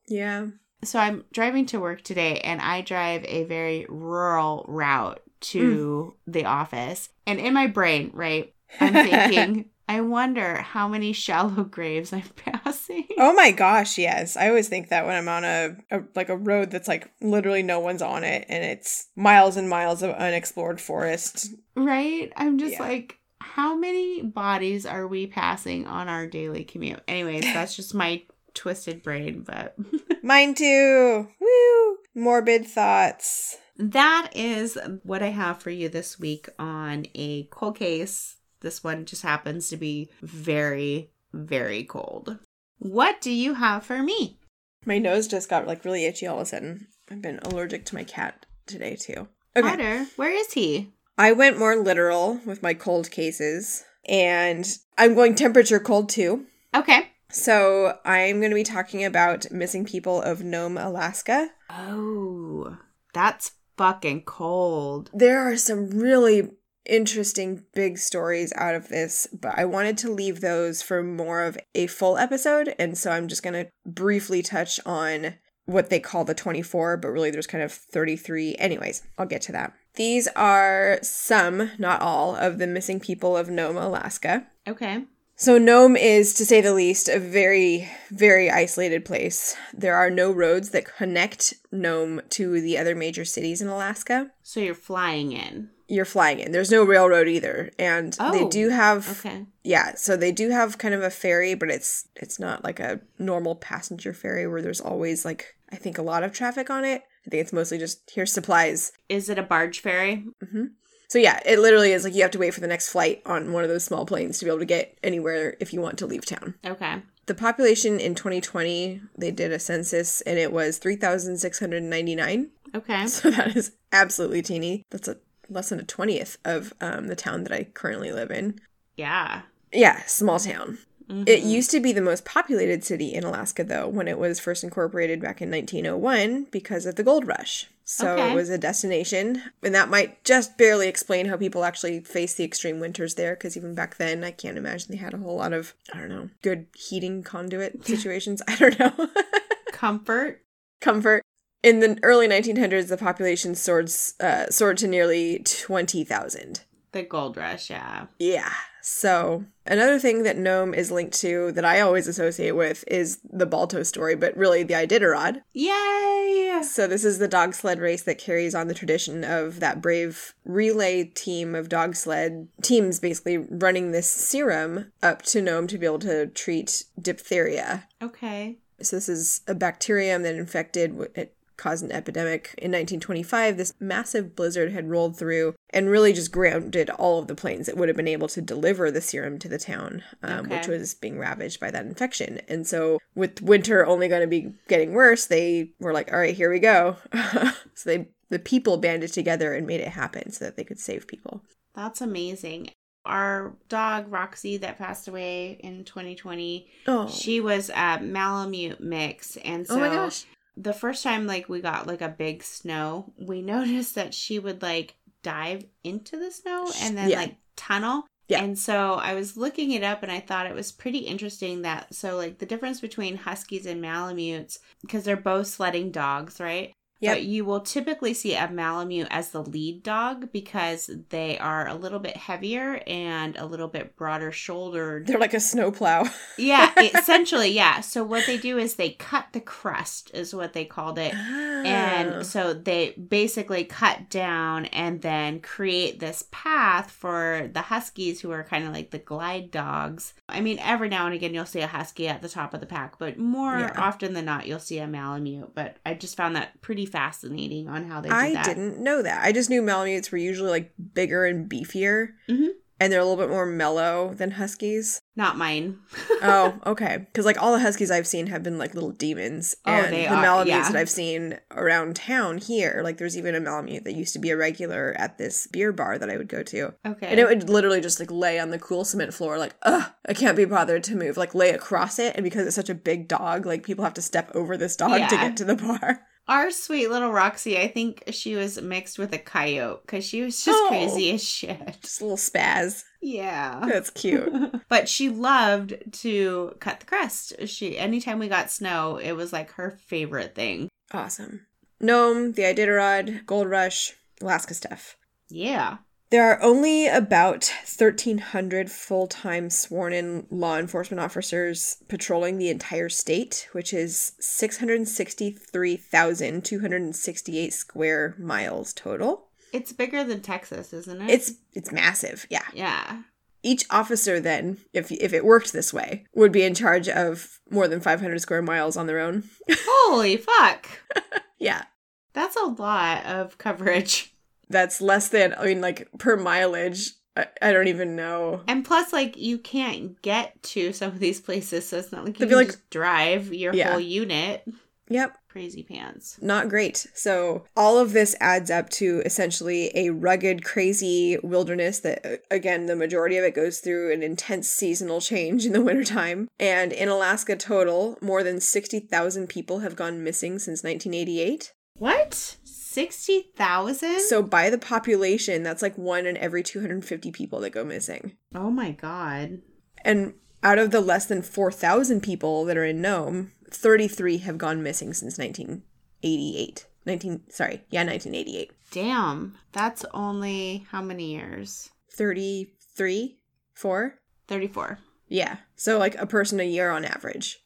Yeah. so I'm driving to work today and I drive a very rural route to mm. the office. And in my brain, right, I'm [LAUGHS] thinking, I wonder how many [LAUGHS] shallow graves I'm passing. Oh my gosh, yes. I always think that when I'm on a, a like a road that's like literally no one's on it and it's miles and miles of unexplored forest. Right? I'm just Yeah. like, how many bodies are we passing on our daily commute? Anyways, [LAUGHS] that's just my twisted brain, but [LAUGHS] Mine too. Woo! Morbid thoughts. that is what I have for you this week on a cold case. This one just happens to be very, very cold. What do you have for me? My nose just got like really itchy all of a sudden. I've been allergic to my cat today too. Okay. Where is he? I went more literal with my cold cases and I'm going temperature cold too. Okay. So I'm going to be talking about missing people of Nome, Alaska. Oh, that's fucking cold. There are some really interesting big stories out of this, but I wanted to leave those for more of a full episode. And so I'm just going to briefly touch on what they call the 24, but really there's kind of 33. Anyways, I'll get to that. These are some, not all, of the missing people of Nome, Alaska. Okay. So, Nome is, to say the least, a very, very isolated place. There are no roads that connect Nome to the other major cities in Alaska. So you're flying in. You're flying in. There's no railroad either, and they Oh, do have Okay. yeah. So they do have kind of a ferry, but it's it's not like a normal passenger ferry where there's always like I think a lot of traffic on it. I think it's mostly just here's supplies. Is it a barge ferry? Mm-hmm. So yeah, it literally is like you have to wait for the next flight on one of those small planes to be able to get anywhere if you want to leave town. Okay. The population in 2020, they did a census and it was 3,699. Okay. [LAUGHS] So that is absolutely teeny. That's a less than a 20th of um, the town that I currently live in. Yeah. Yeah, small town. Mhm. It used to be the most populated city in Alaska, though, when it was first incorporated back in 1901 because of the gold rush. So Okay. it was a destination, and that might just barely explain how people actually face the extreme winters there, because even back then, I can't imagine they had a whole lot of, I don't know, good heating conduit [LAUGHS] situations. I don't know. [LAUGHS] Comfort. Comfort. In the early 1900s, the population soared, uh, soared to nearly 20,000. The gold rush, yeah. Yeah. So another thing that Nome is linked to that I always associate with is the Balto story, but really the Iditarod. Yay! So this is the dog sled race that carries on the tradition of that brave relay team of dog sled teams basically running this serum up to Nome to be able to treat diphtheria. Okay. So this is a bacterium that infected it caused an epidemic. In 1925 this massive blizzard had rolled through and really just grounded all of the planes that would have been able to deliver the serum to the town um, Okay. which was being ravaged by that infection. And so with winter only going to be getting worse they were like all right here we go. [LAUGHS] So they the people banded together and made it happen so that they could save people. That's amazing. Our dog Roxy that passed away in 2020, oh. she was a Malamute mix, and so oh my gosh the first time like we got like a big snow, we [LAUGHS] noticed that she would like dive into the snow and then Yeah. like tunnel. Yeah. And so I was looking it up and I thought it was pretty interesting that so like the difference between huskies and malamutes because they're both sledding dogs, right? Yep. But you will typically see a Malamute as the lead dog because they are a little bit heavier and a little bit broader shouldered. They're like a snowplow. Yeah, [LAUGHS] essentially, yeah. So what they do is they cut the crust, is what they called it. Oh. And ah. so they basically cut down and then create this path for the huskies who are kind of like the glide dogs. I mean, every now and again you'll see a husky at the top of the pack, but more Yeah. often than not you'll see a Malamute. But I just found that pretty fascinating on how they did I that. didn't know that. I just knew Malamutes were usually like bigger and beefier. Mhm. And they're a little bit more mellow than Huskies. Not mine. [LAUGHS] oh, okay. Because like all the Huskies I've seen have been like little demons. Oh, and the are, Malamutes yeah. that I've seen around town here, like there's even a Malamute that used to be a regular at this beer bar that I would go to. Okay. And it would literally just like lay on the cool cement floor, like, ugh, I can't be bothered to move. Like lay across it. And because it's such a big dog, like people have to step over this dog to get to the bar. Our sweet little Roxy, I think she was mixed with a coyote because she was just Oh. crazy as shit. Just a little spaz. Yeah. That's cute. [LAUGHS] but she loved to cut the crust. She anytime we got snow, it was like her favorite thing. awesome. Nome, the Iditarod, Gold Rush, Alaska stuff. Yeah. There are only about 1,300 full time sworn in law enforcement officers patrolling the entire state, which is 663,268 square miles total. It's bigger than Texas, isn't it? It's it's massive, yeah. yeah. Each officer then, if if it worked this way, would be in charge of more than 500 square miles on their own. [LAUGHS] Holy fuck. [LAUGHS] Yeah. That's a lot of coverage. That's less than I mean like per mileage. I, I don't even know. And plus, like, you can't get to some of these places, so it's not like you can like- just drive your Yeah. whole unit. Yep. Crazy pants. not great. So, all of this adds up to essentially a rugged, crazy wilderness that, again, the majority of it goes through an intense seasonal change in the [LAUGHS] wintertime. And in Alaska total, more than 60,000 people have gone missing since 1988. What? 60,000? So, by the population, that's like one in every 250 people that go missing. oh my god. And out of the less than 4,000 people that are in Nome, 33 have gone missing since 1988. 19, sorry, yeah, 1988. Damn. That's only how many years? 33 4 34. yeah so like a person a year on average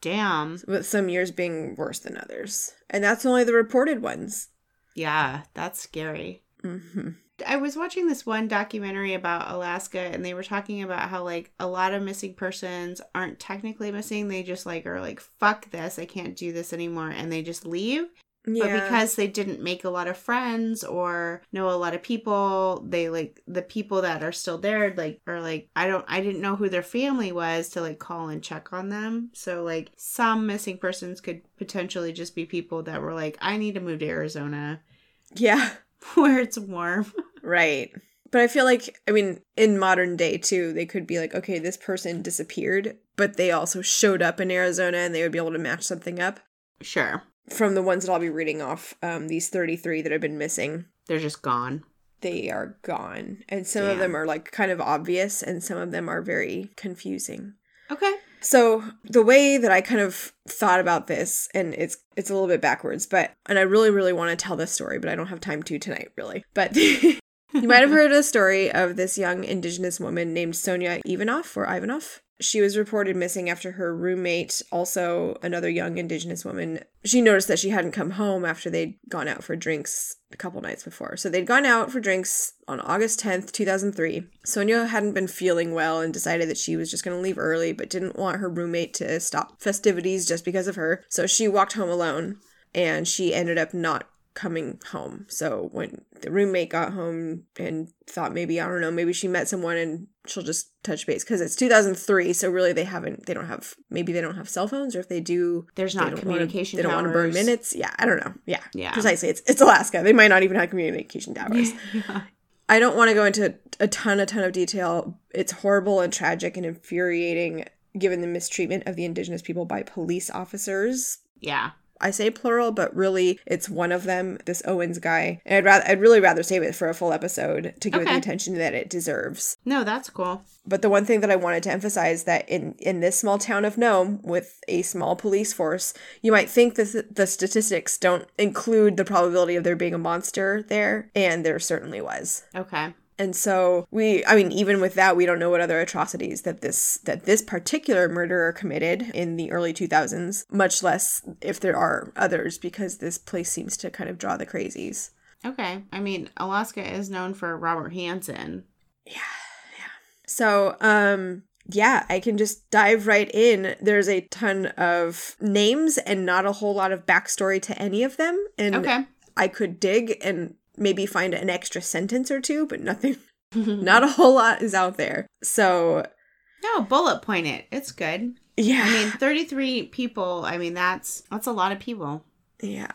Damn. with some years being worse than others and that's only the reported ones Yeah, that's scary. hmm I was watching this one documentary about Alaska and they were talking about how like a lot of missing persons aren't technically missing. They just like are like fuck this, I can't do this anymore and they just leave. Yeah But because they didn't make a lot of friends or know a lot of people, they like the people that are still there like are like I don't I didn't know who their family was to like call and check on them. So like some missing persons could potentially just be people that were like I need to move to Arizona yeah [LAUGHS] where it's warm. [LAUGHS] right but i feel like i mean in modern day too they could be like okay this person disappeared but they also showed up in arizona and they would be able to match something up Sure. From the ones that i'll be reading off um, these 33 that have been missing They're just gone. they are gone and some of them are like kind of obvious and some of them are very confusing Okay. So the way that I kind of thought about this, and it's it's a little bit backwards, but and I really really want to tell this story, but I don't have time to tonight, really. But [LAUGHS] you might have [LAUGHS] heard a story of this young indigenous woman named Sonya Ivanoff or Ivanoff. She was reported missing after her roommate, also another young indigenous woman, she noticed that she hadn't come home after they'd gone out for drinks a couple nights before. So they'd gone out for drinks on August 10th, 2003. Sonya hadn't been feeling well and decided that she was just going to leave early, but didn't want her roommate to stop festivities just because of her. So she walked home alone and she ended up not coming home. So when the roommate got home and thought maybe I don't know, maybe she met someone and she'll just touch base because it's 2003, so really they haven't they don't have maybe they don't have cell phones or if they do There's they not communication Wanna, they don't want to burn minutes. Yeah, I don't know. Yeah, Yeah. precisely. It's it's Alaska. They might not even have communication [LAUGHS] towers. yeah. I don't want to go into a ton, a ton of detail. It's horrible and tragic and infuriating given the mistreatment of the indigenous people by police officers. Yeah. I say plural, but really it's one of them, this Owens guy. And I'd rather I'd really rather save it for a full episode to give it the attention that it deserves. No, that's cool. But the one thing that I wanted to emphasize that in in this small town of Nome with a small police force, you might think that the statistics don't include the probability of there being a monster there, and there certainly was. Okay. And so we I mean even with that we don't know what other atrocities that this that this particular murderer committed in the early 2000s, much less if there are others because this place seems to kind of draw the crazies. Okay. I mean, Alaska is known for Robert Hansen. Yeah. Yeah. So, um, yeah, I can just dive right in. There's a ton of names and not a whole lot of backstory to any of them. And Okay. I could dig and maybe find an extra sentence or two, but nothing, [LAUGHS] not a whole lot is out there. So, No, bullet point it. It's good. yeah. I mean, 33 people. I mean, that's that's a lot of people. Yeah.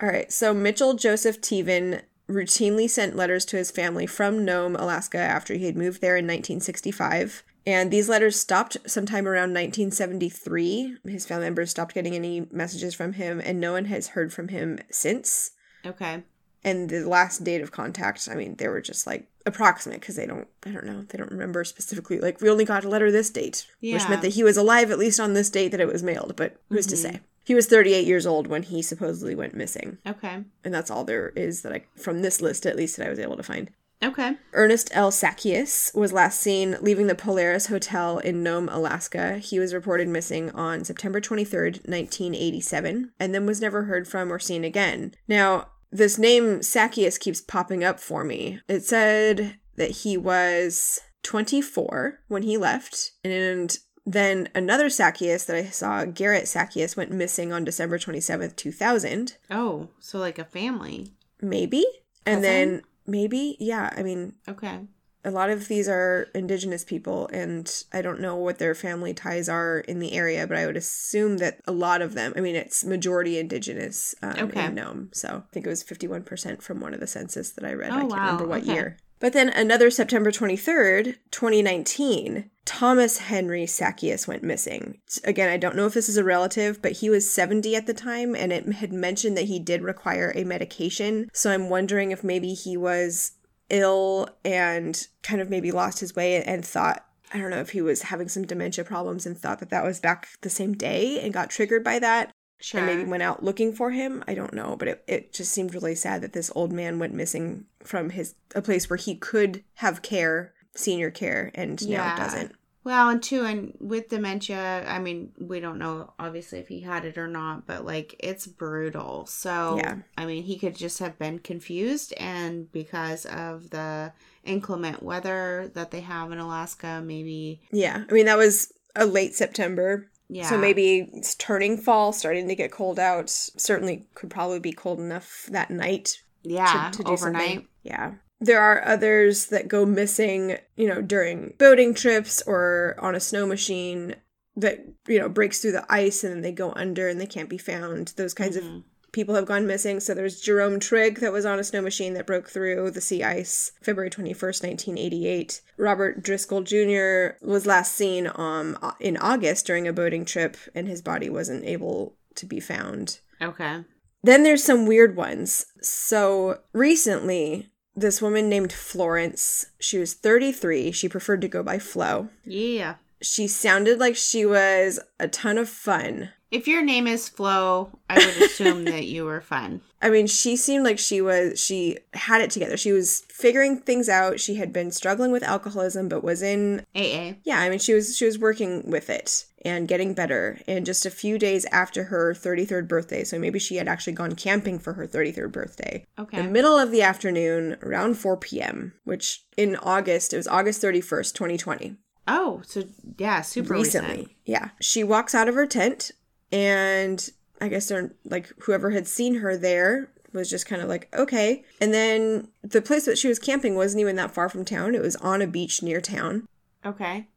All right. So Mitchell Joseph Teven routinely sent letters to his family from Nome, Alaska, after he had moved there in 1965. And these letters stopped sometime around 1973. His family members stopped getting any messages from him, and no one has heard from him since. Okay. And the last date of contact, I mean, they were just like approximate because they don't, I don't know, they don't remember specifically. Like, we only got a letter this date, which meant that he was alive at least on this date that it was mailed. But who's to Mhm. say? He was 38 years old when he supposedly went missing Okay. and that's all there is that I from this list at least that I was able to find. Okay. Ernest L. Sakius was last seen leaving the Polaris Hotel in Nome, Alaska. He was reported missing on September 23rd, 1987, and then was never heard from or seen again. Now, this name Sakius keeps popping up for me. It said that he was 24 when he left, and then another Sakius that I saw, Garrett Sakius, went missing on December 27th, 2000 Oh, so like a family. maybe and Cousin? then maybe yeah i mean Okay. A lot of these are indigenous people and i don't know what their family ties are in the area but i would assume that a lot of them i mean it's majority indigenous um, Okay. in nome so i think it was 51% from one of the census that i read Oh, i can't wow. remember what Okay. year but then another september 23rd 2019 thomas henry sakius went missing again i don't know if this is a relative but he was 70 at the time and it had mentioned that he did require a medication so i'm wondering if maybe he was ill and kind of maybe lost his way and thought I don't know if he was having some dementia problems and thought that that was back the same day and got triggered by that Sure. and maybe went out looking for him. I don't know, but it, it just seemed really sad that this old man went missing from his a place where he could have care, senior care, and now Yeah. doesn't. Well, and two, and with dementia, I mean, we don't know obviously if he had it or not, but like it's brutal. So, Yeah. I mean, he could just have been confused, and because of the inclement weather that they have in Alaska, maybe, Yeah, I mean that was a late September, yeah. so maybe it's turning fall, starting to get cold out. Certainly could probably be cold enough that night yeah, to, to do overnight. something. Yeah. There are others that go missing, you know, during boating trips or on a snow machine that, you know, breaks through the ice and then they go under and they can't be found. Those kinds of Mhm. people have gone missing. So there's Jerome Trigg that was on a snow machine that broke through the sea ice February 21st, 1988. Robert Driscoll Jr. was last seen um in August during a boating trip and his body wasn't able to be found. Okay. Then there's some weird ones. So recently, this woman named Florence, she was 33. She preferred to go by Flo. Yeah. She sounded like she was a ton of fun. If your name is Flo, I would assume [LAUGHS] that you were fun. I mean, she seemed like she was, she had it together. She was figuring things out. She had been struggling with alcoholism, but was in, AA. yeah, I mean, she was, she was working with it and getting better. And just a few days after her 33rd birthday, so maybe she had actually gone camping for her 33rd birthday, Okay. the middle of the afternoon, around 4 p.m., which in August, it was August 31st, 2020. oh, so yeah, super recently. recent. Yeah. She walks out of her tent, and I guess they're like whoever had seen her there was just kind of like, okay. And then the place that she was camping wasn't even that far from town. It was on a beach near town, Okay.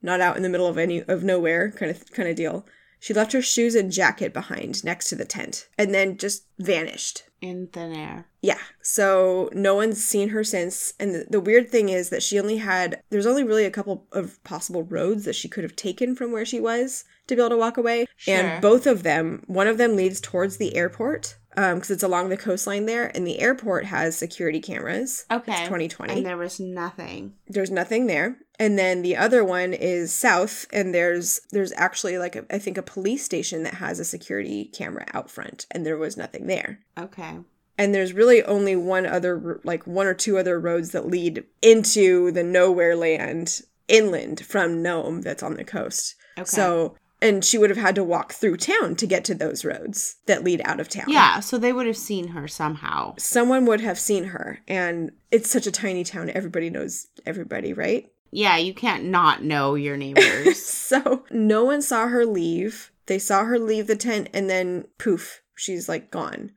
not out in the middle of any of nowhere kind of kind of deal. She left her shoes and jacket behind next to the tent and then just vanished. In thin air. Yeah. So no one's seen her since. And the, the weird thing is that she only had, there's only really a couple of possible roads that she could have taken from where she was to be able to walk away. Sure. And both of them, one of them leads towards the airport um, because it's along the coastline there, and the airport has security cameras. Okay. It's 2020. And there was nothing. there's nothing there and then the other one is south and there's there's actually like a, i think a police station that has a security camera out front and there was nothing there Okay. and there's really only one other like one or two other roads that lead into the nowhere land inland from nome that's on the coast Okay. so and she would have had to walk through town to get to those roads that lead out of town Yeah, so they would have seen her somehow. someone would have seen her and it's such a tiny town everybody knows everybody right Yeah, you can't not know your neighbors. [LAUGHS] So no one saw her leave. They saw her leave the tent and then poof, she's like gone.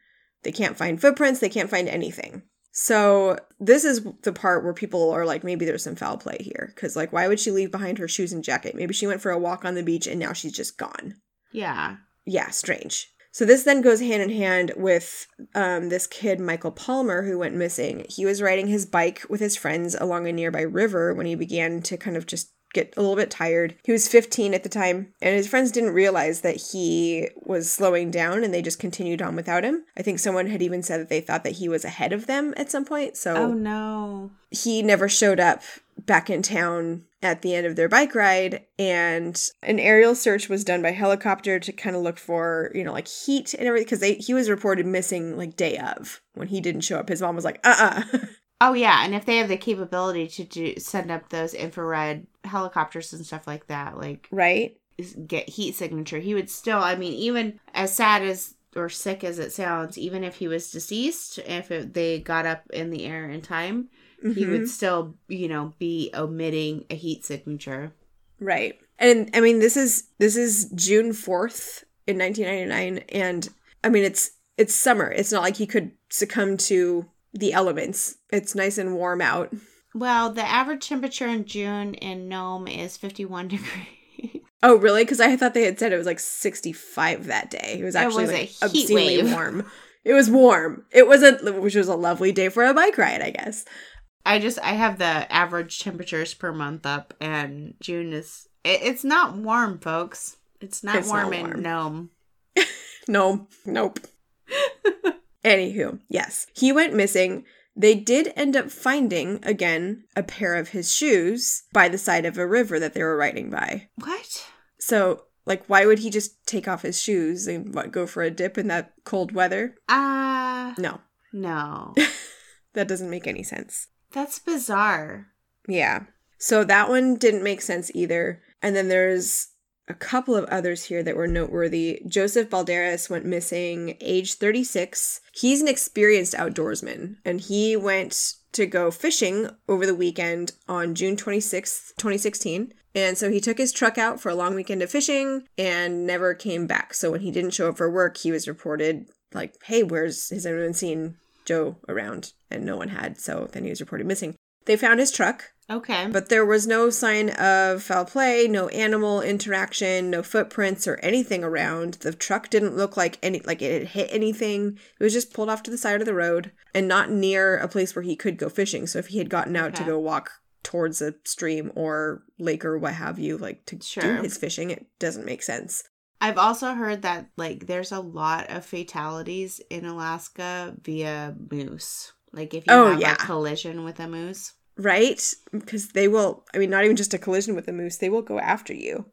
They can't find footprints, they can't find anything. So this is the part where people are like, maybe there's some foul play here. Because, like, why would she leave behind her shoes and jacket? Maybe she went for a walk on the beach and now she's just gone. yeah. Yeah, strange. So this then goes hand in hand with um, this kid, Michael Palmer, who went missing. He was riding his bike with his friends along a nearby river when he began to kind of just get a little bit tired. He was 15 at the time, and his friends didn't realize that he was slowing down and they just continued on without him. I think someone had even said that they thought that he was ahead of them at some point. So Oh no. he never showed up back in town at the end of their bike ride and an aerial search was done by helicopter to kind of look for you know like heat and everything because he was reported missing like day of when he didn't show up his mom was like uh-uh [LAUGHS] Oh yeah, and if they have the capability to do send up those infrared helicopters and stuff like that, like right get heat signature, he would still. I mean, even as sad as or sick as it sounds, even if he was deceased, if it, they got up in the air in time, he Mhm. would still, you know, be omitting a heat signature. right and i mean this is this is june 4th in 1999 and i mean it's it's summer it's not like he could succumb to the elements it's nice and warm out Well, the average temperature in June in Nome is 51 [LAUGHS] degrees. Oh, really? Because I thought they had said it was like 65 that day. It was It actually was a like heat obscenely wave. warm. It was warm. It was a which was a lovely day for a bike ride, I guess. I just I have the average temperatures per month up, and June is it, it's not warm, folks. It's not It's not warm in warm. Nome. [LAUGHS] No, nope. Anywho, yes, he went missing. They did end up finding again a pair of his shoes by the side of a river that they were riding by. What? So, like, why would he just take off his shoes and what, go for a dip in that cold weather? Uh No, no. [LAUGHS] that doesn't make any sense. That's bizarre. Yeah. So that one didn't make sense either. And then there's a couple of others here that were noteworthy. Joseph Balderas went missing, age 36. He's an experienced outdoorsman, and he went to go fishing over the weekend on June 26th, 2016. And so he took his truck out for a long weekend of fishing and never came back. So when he didn't show up for work, he was reported like, hey, where's, has anyone seen Joe around? And no one had. So then he was reported missing. They found his truck. Okay. But there was no sign of foul play, no animal interaction, no footprints or anything around. The truck didn't look like any like it had hit anything. It was just pulled off to the side of the road and not near a place where he could go fishing. So if he had gotten out to go walk towards a stream or lake or what have you, like to Sure. do his fishing, it doesn't make sense. I've also heard that like there's a lot of fatalities in Alaska via moose. Like if you Oh, have yeah. a collision with a moose. Right? Because they will I mean not even just a collision with a moose, they will go after you.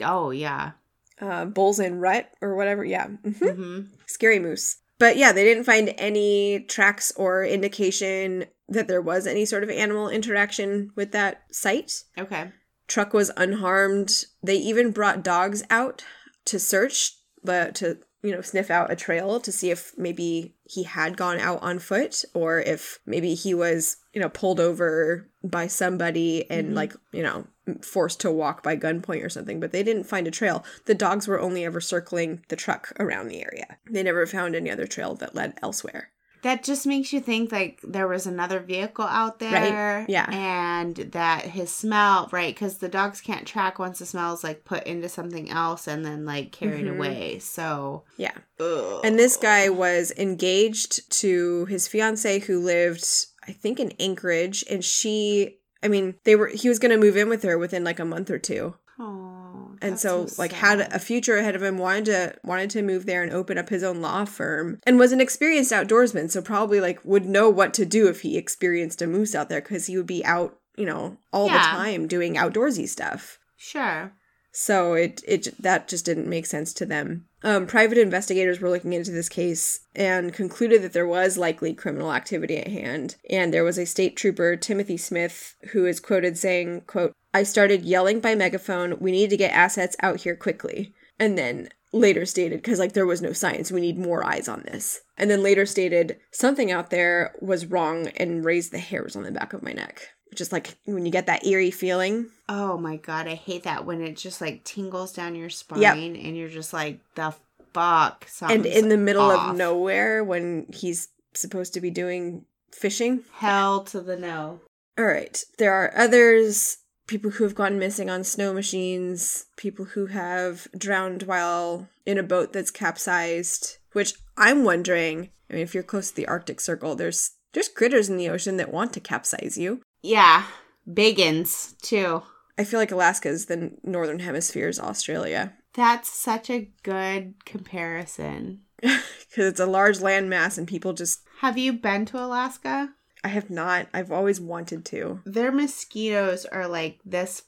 Oh yeah. Uh bulls in rut or whatever. Yeah. Mhm. hmm scary moose. But yeah, they didn't find any tracks or indication that there was any sort of animal interaction with that site. Okay. Truck was unharmed. They even brought dogs out to search, but to you know sniff out a trail to see if maybe he had gone out on foot or if maybe he was you know pulled over by somebody and Mhm. like you know forced to walk by gunpoint or something but they didn't find a trail. The dogs were only ever circling the truck around the area. They never found any other trail that led elsewhere That just makes you think like there was another vehicle out there. yeah. And that his smell, right? Because the dogs can't track once the smell is like put into something else and then like carried Mhm. away. So. yeah Ugh. And this guy was engaged to his fiance who lived, I think, in Anchorage. And she, I mean, they were, he was going to move in with her within like a month or two. Oh, and That's so, so like had a future ahead of him wanted to wanted to move there and open up his own law firm and was an experienced outdoorsman so probably like would know what to do if he experienced a moose out there because he would be out you know all the time doing outdoorsy stuff Sure. so it it that just didn't make sense to them. Um, private investigators were looking into this case and concluded that there was likely criminal activity at hand. And there was a state trooper, Timothy Smith, who is quoted saying, "quote I started yelling by megaphone, we need to get assets out here quickly." And then later stated because like there was no science we need more eyes on this and then later stated something out there was wrong and raised the hairs on the back of my neck just like when you get that eerie feeling Oh my god, I hate that when it just like tingles down your spine and you're just like the fuck. and in the middle off. of nowhere when he's supposed to be doing fishing. hell to the no. All right, there are others people who have gone missing on snow machines, people who have drowned while in a boat that's capsized, which I'm wondering, I mean if you're close to the Arctic Circle, there's there's critters in the ocean that want to capsize you. Yeah, biggins too. I feel like Alaska is the northern hemisphere's Australia That's such a good comparison. [LAUGHS] because it's a large landmass and people just Have you been to Alaska? I have not. I've always wanted to. Their mosquitoes are like this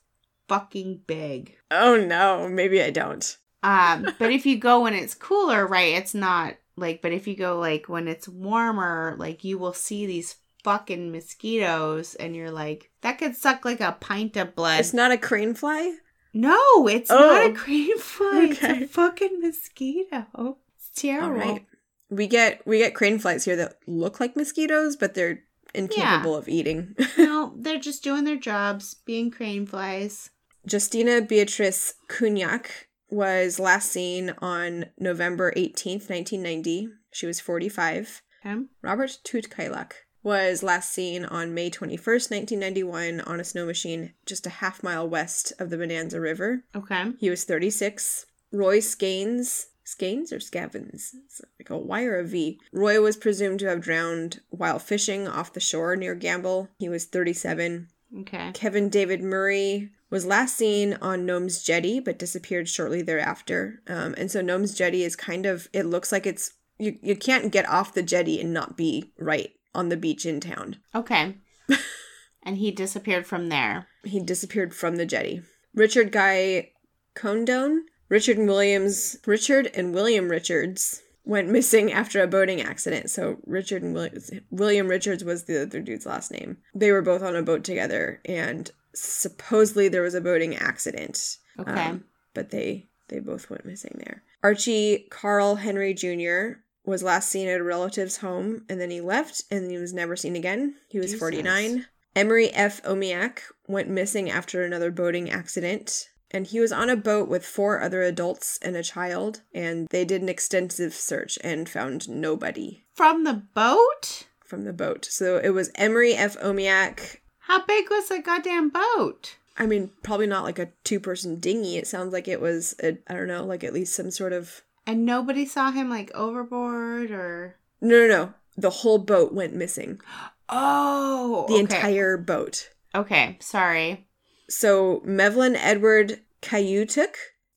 fucking big. Oh no, maybe I don't. Um, [LAUGHS] but if you go when it's cooler, right, it's not like, but if you go like when it's warmer, like you will see these fucking mosquitoes and you're like, that could suck like a pint of blood. It's not a crane fly? no, it's Oh. not a crane fly. It's a fucking mosquito. It's terrible. All right. We get we get crane flies here that look like mosquitoes, but they're incapable of eating. [LAUGHS] no, they're just doing their jobs, being crane flies. Justina Beatrice Cunyac was last seen on November 18th, 1990. She was 45. Okay. Robert Tutkailak was last seen on May 21st, 1991 on a snow machine just a half mile west of the Bonanza River. Okay. He was 36. Roy Scanes, Scanes or Scavens? It's like a Y or a V. Roy was presumed to have drowned while fishing off the shore near Gambell. He was 37. Okay. Kevin David Murray was last seen on Nome's Jetty, but disappeared shortly thereafter. Um, and so Nome's Jetty is kind of, it looks like it's, you, you can't get off the jetty and not be right on the beach in town. Okay. [LAUGHS] and he disappeared from there. He disappeared from the jetty. Richard Guy Condone, Richard and Williams, Richard and William Richards went missing after a boating accident. So Richard and Williams, William Richards was the other dude's last name. They were both on a boat together, and supposedly there was a boating accident. Okay. Um, but they they both went missing there. Archie Carl Henry Jr. was last seen at a relative's home, and then he left, and he was never seen again. He was 49. Emery F. Omiak went missing after another boating accident. And he was on a boat with four other adults and a child, and they did an extensive search and found nobody From the boat? from the boat. So it was Emery F. Omiak. How big was the goddamn boat? I mean, probably not like a two person dinghy. It sounds like it was, I I don't know, like at least some sort of. And nobody saw him like overboard or. No, no, no. The whole boat went missing. [GASPS] Oh, The okay. entire boat. Okay, sorry. So Mevlin Edward Kayutuk,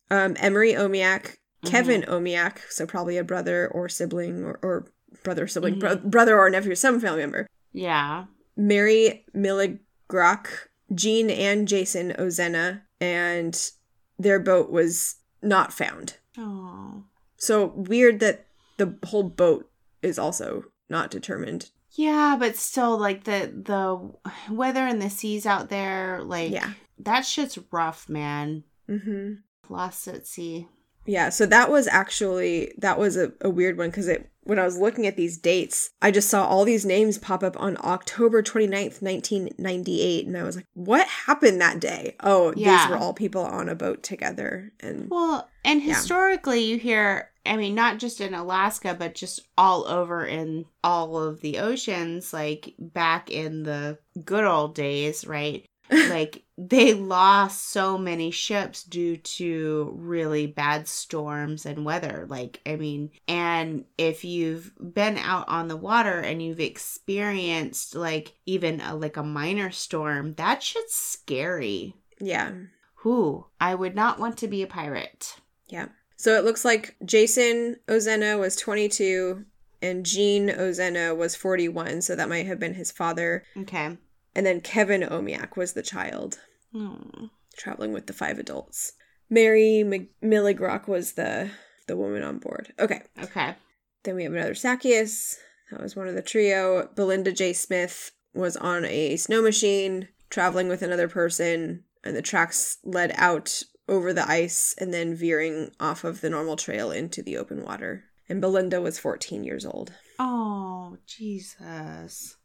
um, Emery Omiak, Kevin Omiak, so probably a brother or sibling or, or brother, sibling, bro- brother or nephew, some family member. Yeah. Mary Milligrock, Gene and Jason Ozena, and their boat was not found. Oh. So weird that the whole boat is also not determined. Yeah, but still, like the the weather and the seas out there, like Yeah. That shit's rough, man. Mm-hmm. Lost at sea. Yeah, so that was actually that was a, a weird one because it when I was looking at these dates, I just saw all these names pop up on October 29th, 1998 and I was like, "What happened that day?" Oh, Yeah. these were all people on a boat together and Well, and Yeah. historically, you hear, I mean, not just in Alaska, but just all over in all of the oceans, like back in the good old days, right? Like they lost so many ships due to really bad storms and weather like i mean and if you've been out on the water and you've experienced like even a, like a minor storm that shit's scary yeah. Who? I would not want to be a pirate. Yeah. So it looks like Jason Ozena was 22 and Gene Ozena was 41, so that might have been his father. Okay. And then Kevin Omiak was the child Hmm. traveling with the five adults. Mary Mc- Milligrock was the the woman on board. Okay. Okay. Then we have another Zacchaeus. That was one of the trio. Belinda J. Smith was on a snow machine traveling with another person, and the tracks led out over the ice and then veering off of the normal trail into the open water. And Belinda was 14 years old. Oh, Jesus.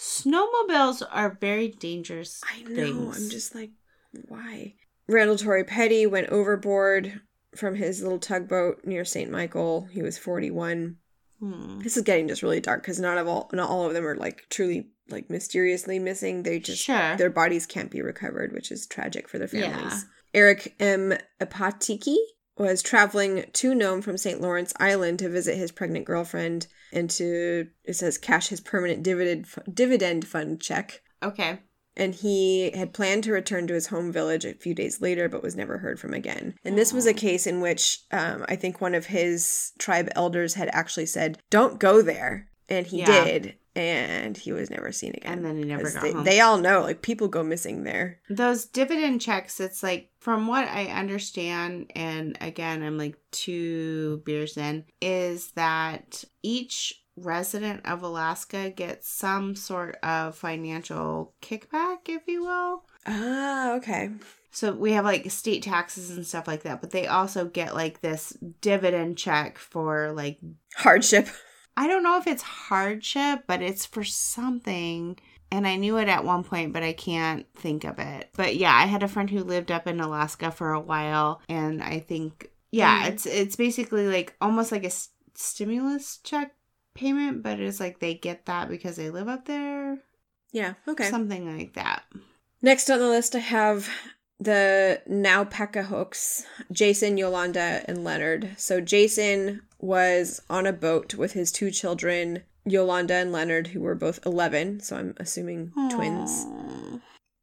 Snowmobiles are very dangerous. I know. things. I'm just like, why? Randall Torrey Petty went overboard from his little tugboat near St. Michael. He was 41. Hmm. This is getting just really dark because not of all not all of them are like truly like mysteriously missing. They just Sure. their bodies can't be recovered, which is tragic for their Yeah. families. Eric M. Apatiki was traveling to Nome from St. Lawrence Island to visit his pregnant girlfriend and to it says cash his permanent dividend dividend fund check. Okay. And he had planned to return to his home village a few days later, but was never heard from again. And this was a case in which um, I think one of his tribe elders had actually said, "Don't go there," and he Yeah. did, and he was never seen again. And then he never got they, home. they all know, like people go missing there. Those dividend checks, it's like, from what I understand, and again, I'm like two beers in, is that each resident of Alaska gets some sort of financial kickback, if you will. Ah, okay. So we have like state taxes and stuff like that, but they also get like this dividend check for like Hardship. I don't know if it's hardship, but it's for something. And I knew it at one point, but I can't think of it. But yeah, I had a friend who lived up in Alaska for a while, and I think yeah, Mhm. it's it's basically like almost like a s- stimulus check payment, but it's like they get that because they live up there, Yeah. Okay. something like that. Next on the list, I have the now Hooks, Jason, Yolanda, and Leonard. So Jason was on a boat with his two children, Yolanda and Leonard, who were both 11, so I'm assuming twins.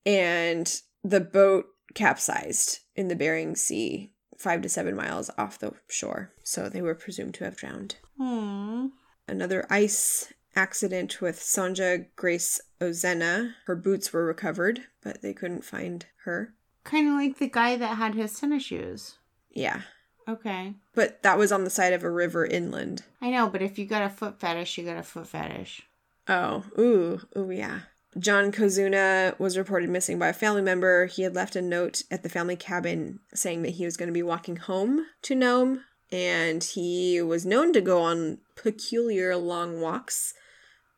And the boat capsized in the Bering Sea, five to seven miles off the shore. So they were presumed to have drowned. Aw. Another ice accident with Sonja Grace Ozena. Her boots were recovered, but they couldn't find her. Kind of like the guy that had his tennis shoes. Yeah. Okay. But that was on the side of a river inland. I know, but if you got a foot fetish, you got a foot fetish. Oh, ooh, ooh, yeah. John Kozuna was reported missing by a family member. He had left a note at the family cabin saying that he was going to be walking home to Nome, and he was known to go on peculiar long walks,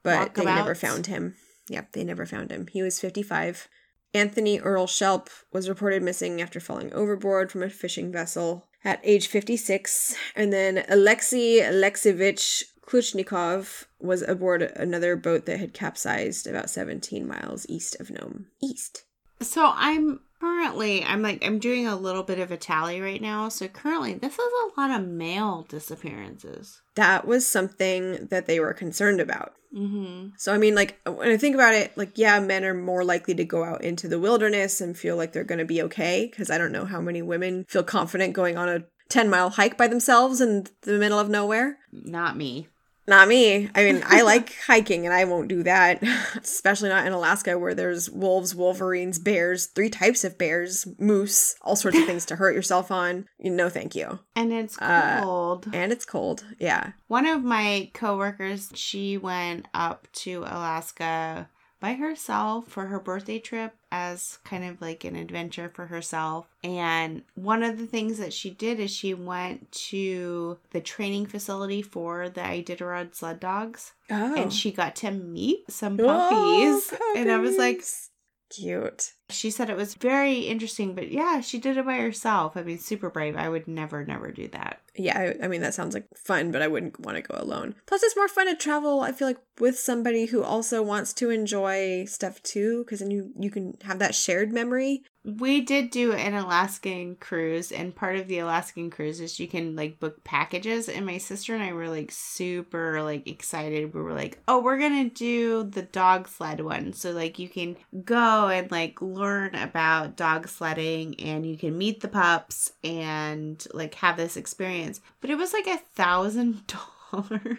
but they never found him. Yep, they never found him. He was 55. Anthony Earl Shelp was reported missing after falling overboard from a fishing vessel at age 56. And then Alexei Alexeyevich Kluchnikov was aboard another boat that had capsized about 17 miles east of Nome. East. So I'm currently I'm like I'm doing a little bit of a tally right now. So currently this is a lot of male disappearances. That was something that they were concerned about. Mm-hmm. So, I mean, like, when I think about it, like, yeah, men are more likely to go out into the wilderness and feel like they're going to be okay. Because I don't know how many women feel confident going on a 10 mile hike by themselves in the middle of nowhere. Not me. Not me. I mean, I [LAUGHS] like hiking and I won't do that, [LAUGHS] especially not in Alaska where there's wolves, wolverines, bears, three types of bears, moose, all sorts of things to hurt yourself on. No, thank you. And it's Uh, cold. And it's cold. Yeah. One of my coworkers, she went up to Alaska by herself for her birthday trip as kind of like an adventure for herself. And one of the things that she did is she went to the training facility for the Iditarod sled dogs Oh. and she got to meet some Oh, puppies. And I was like, puppies. Cute. she said it was very interesting, but yeah, she did it by herself. I mean, super brave. I would never, never do that. Yeah, I, I mean that sounds like fun, but I wouldn't want to go alone. Plus, it's more fun to travel. I feel like with somebody who also wants to enjoy stuff too, because then you you can have that shared memory. We did do an Alaskan cruise, and part of the Alaskan cruise is you can like book packages. And my sister and I were like super like excited. We were like, "Oh, we're gonna do the dog sled one." So like you can go and like learn about dog sledding, and you can meet the pups and like have this experience. But it was like a thousand [LAUGHS] dollars.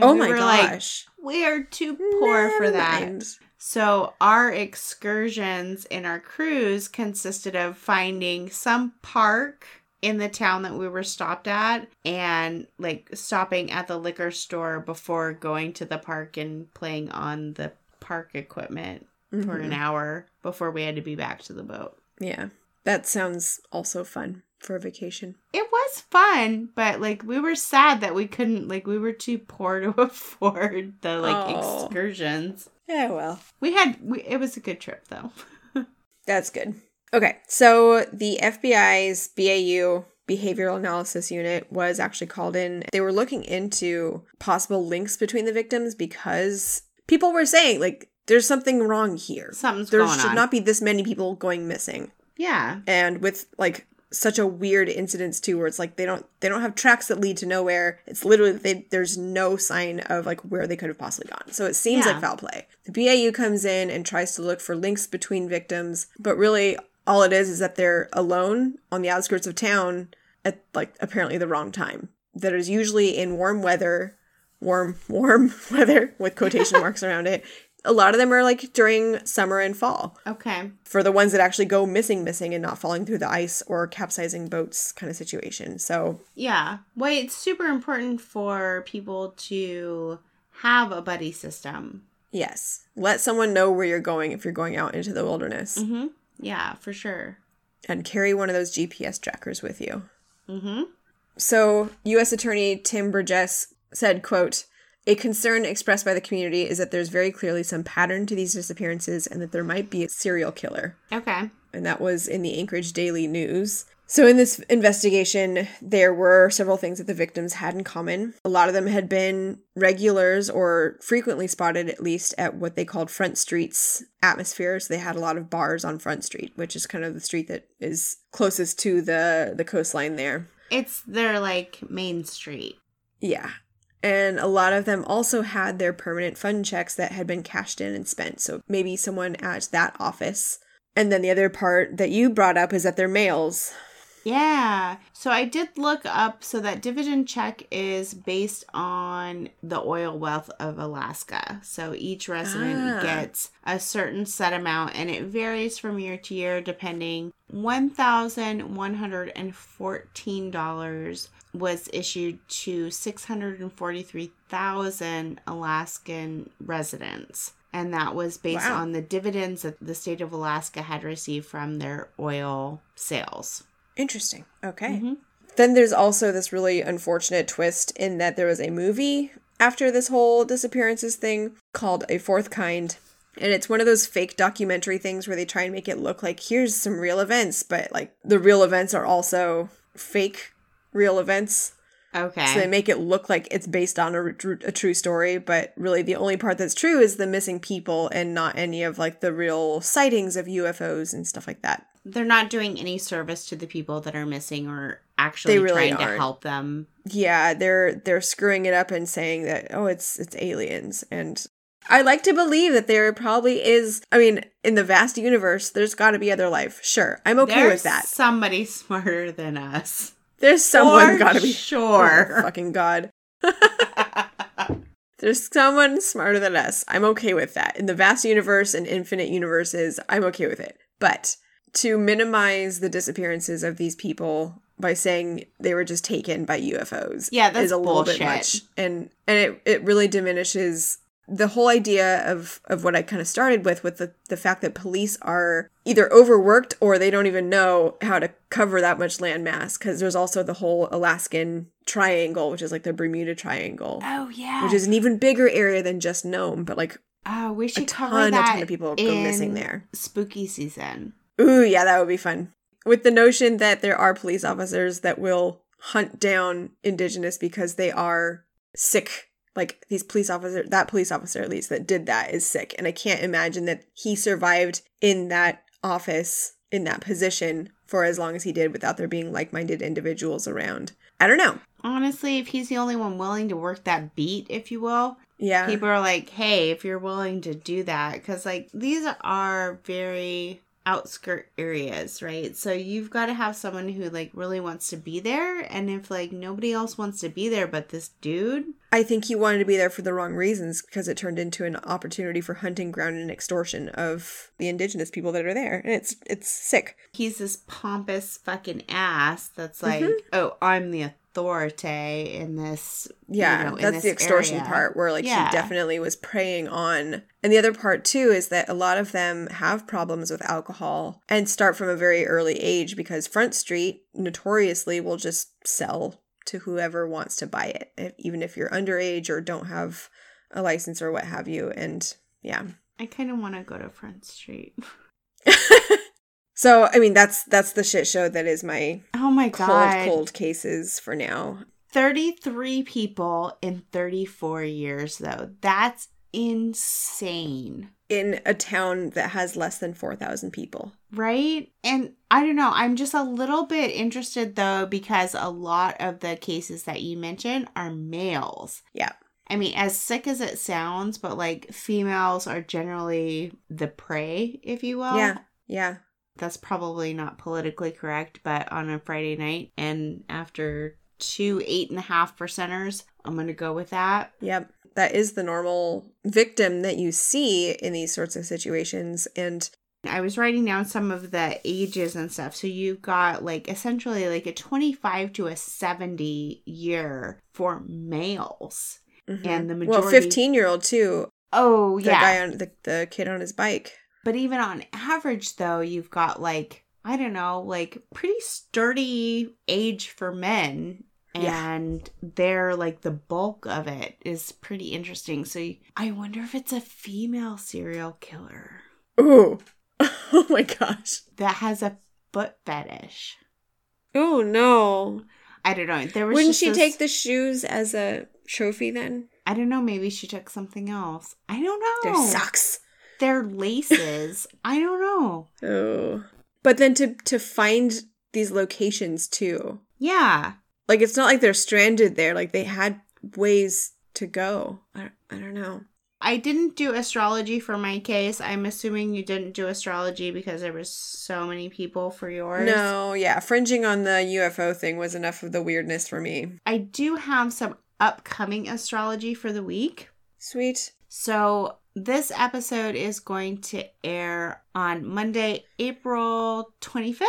Oh my gosh, like, we are too poor Never for that. mind. So our excursions in our cruise consisted of finding some park in the town that we were stopped at and like stopping at the liquor store before going to the park and playing on the park equipment for an Mhm. hour before we had to be back to the boat. Yeah, that sounds also fun for a vacation. It was fun, but like we were sad that we couldn't like we were too poor [LAUGHS] to afford the like Oh. excursions. Yeah, well, We had we, it was a good trip though. [LAUGHS] That's good. Okay, so the FBI's BAU Behavioral Analysis Unit was actually called in. They were looking into possible links between the victims because people were saying, like, there's something wrong here. Something's There going should on. not be this many people going missing. yeah. And with like such a weird incidents too where it's like they don't they don't have tracks that lead to nowhere. It's literally they, there's no sign of like where they could have possibly gone. So it seems Yeah. like foul play. The bau comes in and tries to look for links between victims but really all it is is that they're alone on the outskirts of town at like apparently the wrong time. That is usually in warm weather warm warm [LAUGHS] weather with quotation [LAUGHS] marks around it a lot of them are like during summer and fall Okay. for the ones that actually go missing, missing, and not falling through the ice or capsizing boats kind of situation. So, Yeah. Well, it's super important for people to have a buddy system. yes, let someone know where you're going if you're going out into the wilderness Mm-hmm. Yeah, for sure. and carry one of those GPS trackers with you. Mm-hmm. So, U.S. Attorney Tim Burgess said, quote, a concern expressed by the community is that there's very clearly some pattern to these disappearances and that there might be a serial killer. Okay. and that was in the Anchorage Daily News. So, in this investigation, there were several things that the victims had in common. A lot of them had been regulars or frequently spotted, at least, at what they called Front Street's atmosphere. So, they had a lot of bars on Front Street, which is kind of the street that is closest to the, the coastline there. It's their like main street. Yeah. And a lot of them also had their permanent fund checks that had been cashed in and spent. So, maybe someone at that office. And then the other part that you brought up is that they're males. Yeah. So I did look up so that dividend check is based on the oil wealth of Alaska. So each resident Ah. gets a certain set amount and it varies from year to year depending. $1,114 was issued to 643,000 Alaskan residents. And that was based Wow. on the dividends that the state of Alaska had received from their oil sales. Interesting. Okay. Mhm. Then there's also this really unfortunate twist in that there was a movie after this whole disappearances thing called A Fourth Kind. And it's one of those fake documentary things where they try and make it look like here's some real events, but like the real events are also fake real events. Okay. So they make it look like it's based on a, a true story, but really the only part that's true is the missing people and not any of like the real sightings of UFOs and stuff like that. They're not doing any service to the people that are missing or actually They really trying to aren't. help them. yeah they're they're screwing it up and saying that oh it's it's aliens and i like to believe that there probably is i mean in the vast universe there's got to be other life sure i'm okay There's with that Somebody [LAUGHS] smarter than us. There's someone got to be oh, sure. Oh, fucking god. [LAUGHS] There's someone smarter than us. I'm okay with that. In the vast universe and infinite universes i'm okay with it. But to minimize the disappearances of these people by saying they were just taken by UFOs Yeah, that's is a little bit much. And and it, it really diminishes the whole idea of of what I kind of started with with the the fact that police are either overworked or they don't even know how to cover that much land mass because there's also the whole Alaskan triangle which is like the Bermuda triangle Oh yeah. which is an even bigger area than just Nome but like oh, we a should cover ton a ton of people go missing there Spooky season. Ooh, yeah, that would be fun. With the notion that there are police officers that will hunt down indigenous because they are sick. Like these police officer, that police officer at least that did that is sick. And I can't imagine that he survived in that office in that position for as long as he did without there being like minded individuals around. I don't know. Honestly, if he's the only one willing to work that beat, if you will, Yeah. people are like, hey, if you're willing to do that, because like these are very outskirt areas, right? So you've got to have someone who like really wants to be there. And if like nobody else wants to be there but this dude, I think he wanted to be there for the wrong reasons because it turned into an opportunity for hunting ground and extortion of the indigenous people that are there. And it's it's sick. he's this pompous fucking ass that's like, Mm-hmm. oh, I'm the authority in this. you Yeah, know, in that's the extortion area. part where like Yeah. he definitely was preying on. And the other part too is that a lot of them have problems with alcohol and start from a very early age because Front Street notoriously will just sell to whoever wants to buy it, if- even if you're underage or don't have a license or what have you. And yeah. I kind of want to go to Front Street. [LAUGHS] So I mean that's that's the shit show that is my Oh my god cold cold cases for now. 33 people in 34 years, though. That's insane. In a town that has less than 4,000 people. Right? And I don't know. I'm just a little bit interested, though, because a lot of the cases that you mentioned are males. Yeah. I mean, as sick as it sounds, but like females are generally the prey, if you will. yeah. Yeah. That's probably not politically correct, but on a Friday night and after two eight and a half percenters, I'm going to go with that. Yep. That is the normal victim that you see in these sorts of situations. And I was writing down some of the ages and stuff. So you've got like essentially like a 25 to a 70 year for males. Mm-hmm. And the well, majority- 15 year old too. Oh, yeah. The yeah. guy on the, the kid on his bike. But even on average, though, you've got like, I don't know, like pretty sturdy age for men. Yeah. And they're like the bulk of it is pretty interesting. So you- I wonder if it's a female serial killer Ooh. [LAUGHS] Oh my gosh. that has a foot fetish. Oh no. I don't know. There was Wouldn't she take the shoes as a trophy then? I don't know. Maybe she took something else. I don't know. Their socks. Their laces. [LAUGHS] I don't know. Oh. But then to to find these locations too. Yeah. Like it's not like they're stranded there. Like they had ways to go. I, I don't know. I didn't do astrology for my case. I'm assuming you didn't do astrology because there was so many people for yours. No, yeah, fringing on the UFO thing was enough of the weirdness for me. I do have some upcoming astrology for the week. Sweet. So this episode is going to air on Monday, April 25th.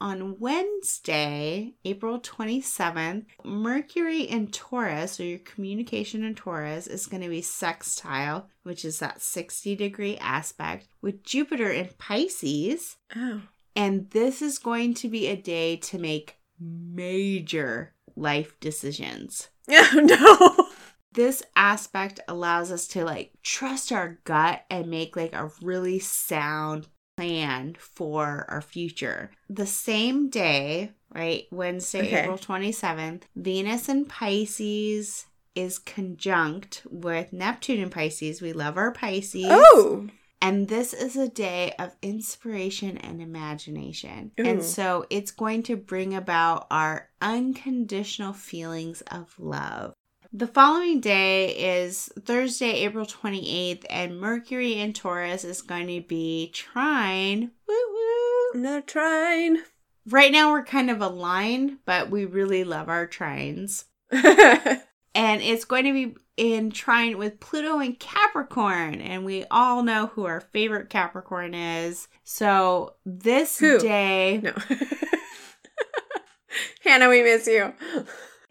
On Wednesday, April 27th, Mercury in Taurus, or your communication in Taurus, is going to be sextile, which is that 60 degree aspect, with Jupiter in Pisces. Oh. And this is going to be a day to make major life decisions [LAUGHS] Oh no. This aspect allows us to like trust our gut and make like a really sound plan for our future. The same day, right, Wednesday, Okay. April 27th, Venus in Pisces is conjunct with Neptune in Pisces. We love our Pisces. Oh. And this is a day of inspiration and imagination. Ooh. And so it's going to bring about our unconditional feelings of love. The following day is Thursday, April 28th, and Mercury in Taurus is going to be trine. Woo woo. Another trine. Right now we're kind of aligned, but we really love our trines. [LAUGHS] And it's going to be in trine with Pluto and Capricorn. And we all know who our favorite Capricorn is. So this Who? day, no. [LAUGHS] Hannah, we miss you.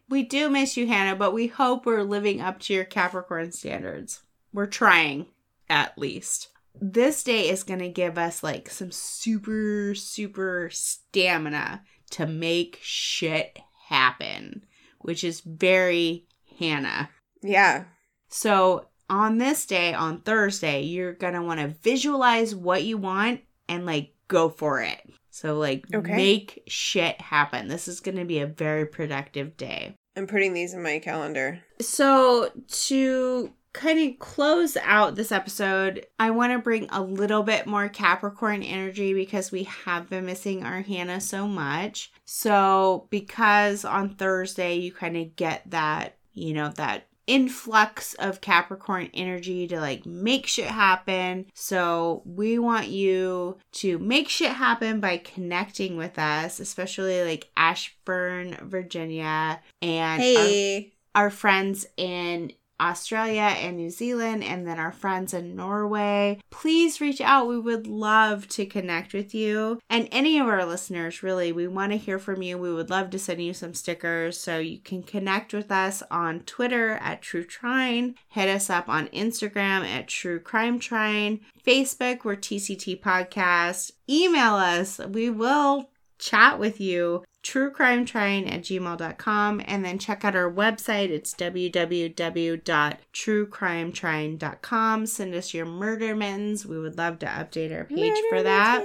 We do miss you, Hannah, but we hope we're living up to your Capricorn standards. We're trying, at least. This day is going to give us like some super, super stamina to make shit happen, which is very Hannah. Yeah. So on this day, on Thursday, you're gonna want to visualize what you want and like go for it. So like Okay. make shit happen. This is gonna be a very productive day. I'm putting these in my calendar. So to kind of close out this episode, I want to bring a little bit more Capricorn energy because we have been missing our Hannah so much. So, because on Thursday you kind of get that, you know, that influx of Capricorn energy to like make shit happen. So, we want you to make shit happen by connecting with us, especially like Ashburn, Virginia, and Hey. our, our friends in Australia and New Zealand, and then our friends in Norway. Please reach out. We would love to connect with you. And any of our listeners, really, we want to hear from you. We would love to send you some stickers so you can connect with us on Twitter at True Trine. Hit us up on Instagram at True Crime Trine. Facebook, we're TCT Podcast. Email us. We will chat with you truecrimetrine at gmail.com and then check out our website. It's www.truecrimetrine.com send us your murder mittens. We would love to update our page for that.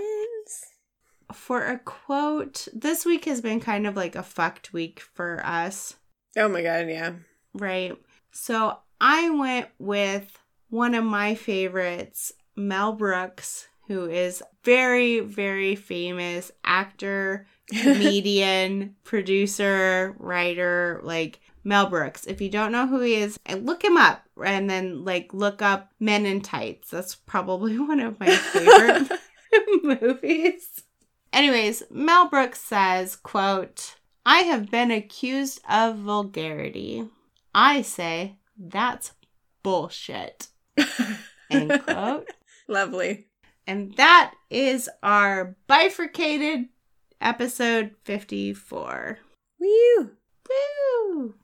for a quote this week has been kind of like a fucked week for us. Oh my god, yeah. right. So i went with one of my favorites mel brooks who is very very famous actor comedian, producer, writer, like Mel Brooks. If you don't know who he is, look him up and then like look up Men in Tights. That's probably [LAUGHS] one of my favorite [LAUGHS] movies. Anyways, Mel Brooks says, quote, I have been accused of vulgarity. I say that's bullshit. [LAUGHS] End quote. Lovely. And that is our bifurcated episode 54. Woo! Woo!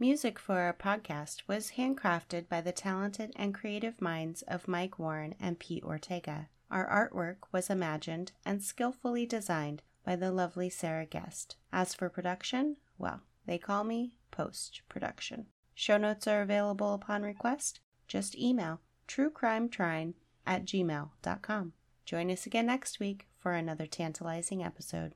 Music for our podcast was handcrafted by the talented and creative minds of Mike Warren and Pete Ortega. Our artwork was imagined and skillfully designed by the lovely Sarah Guest. As for production, well, they call me post production. Show notes are available upon request. Just email truecrimetrine at gmail.com. Join us again next week for another tantalizing episode.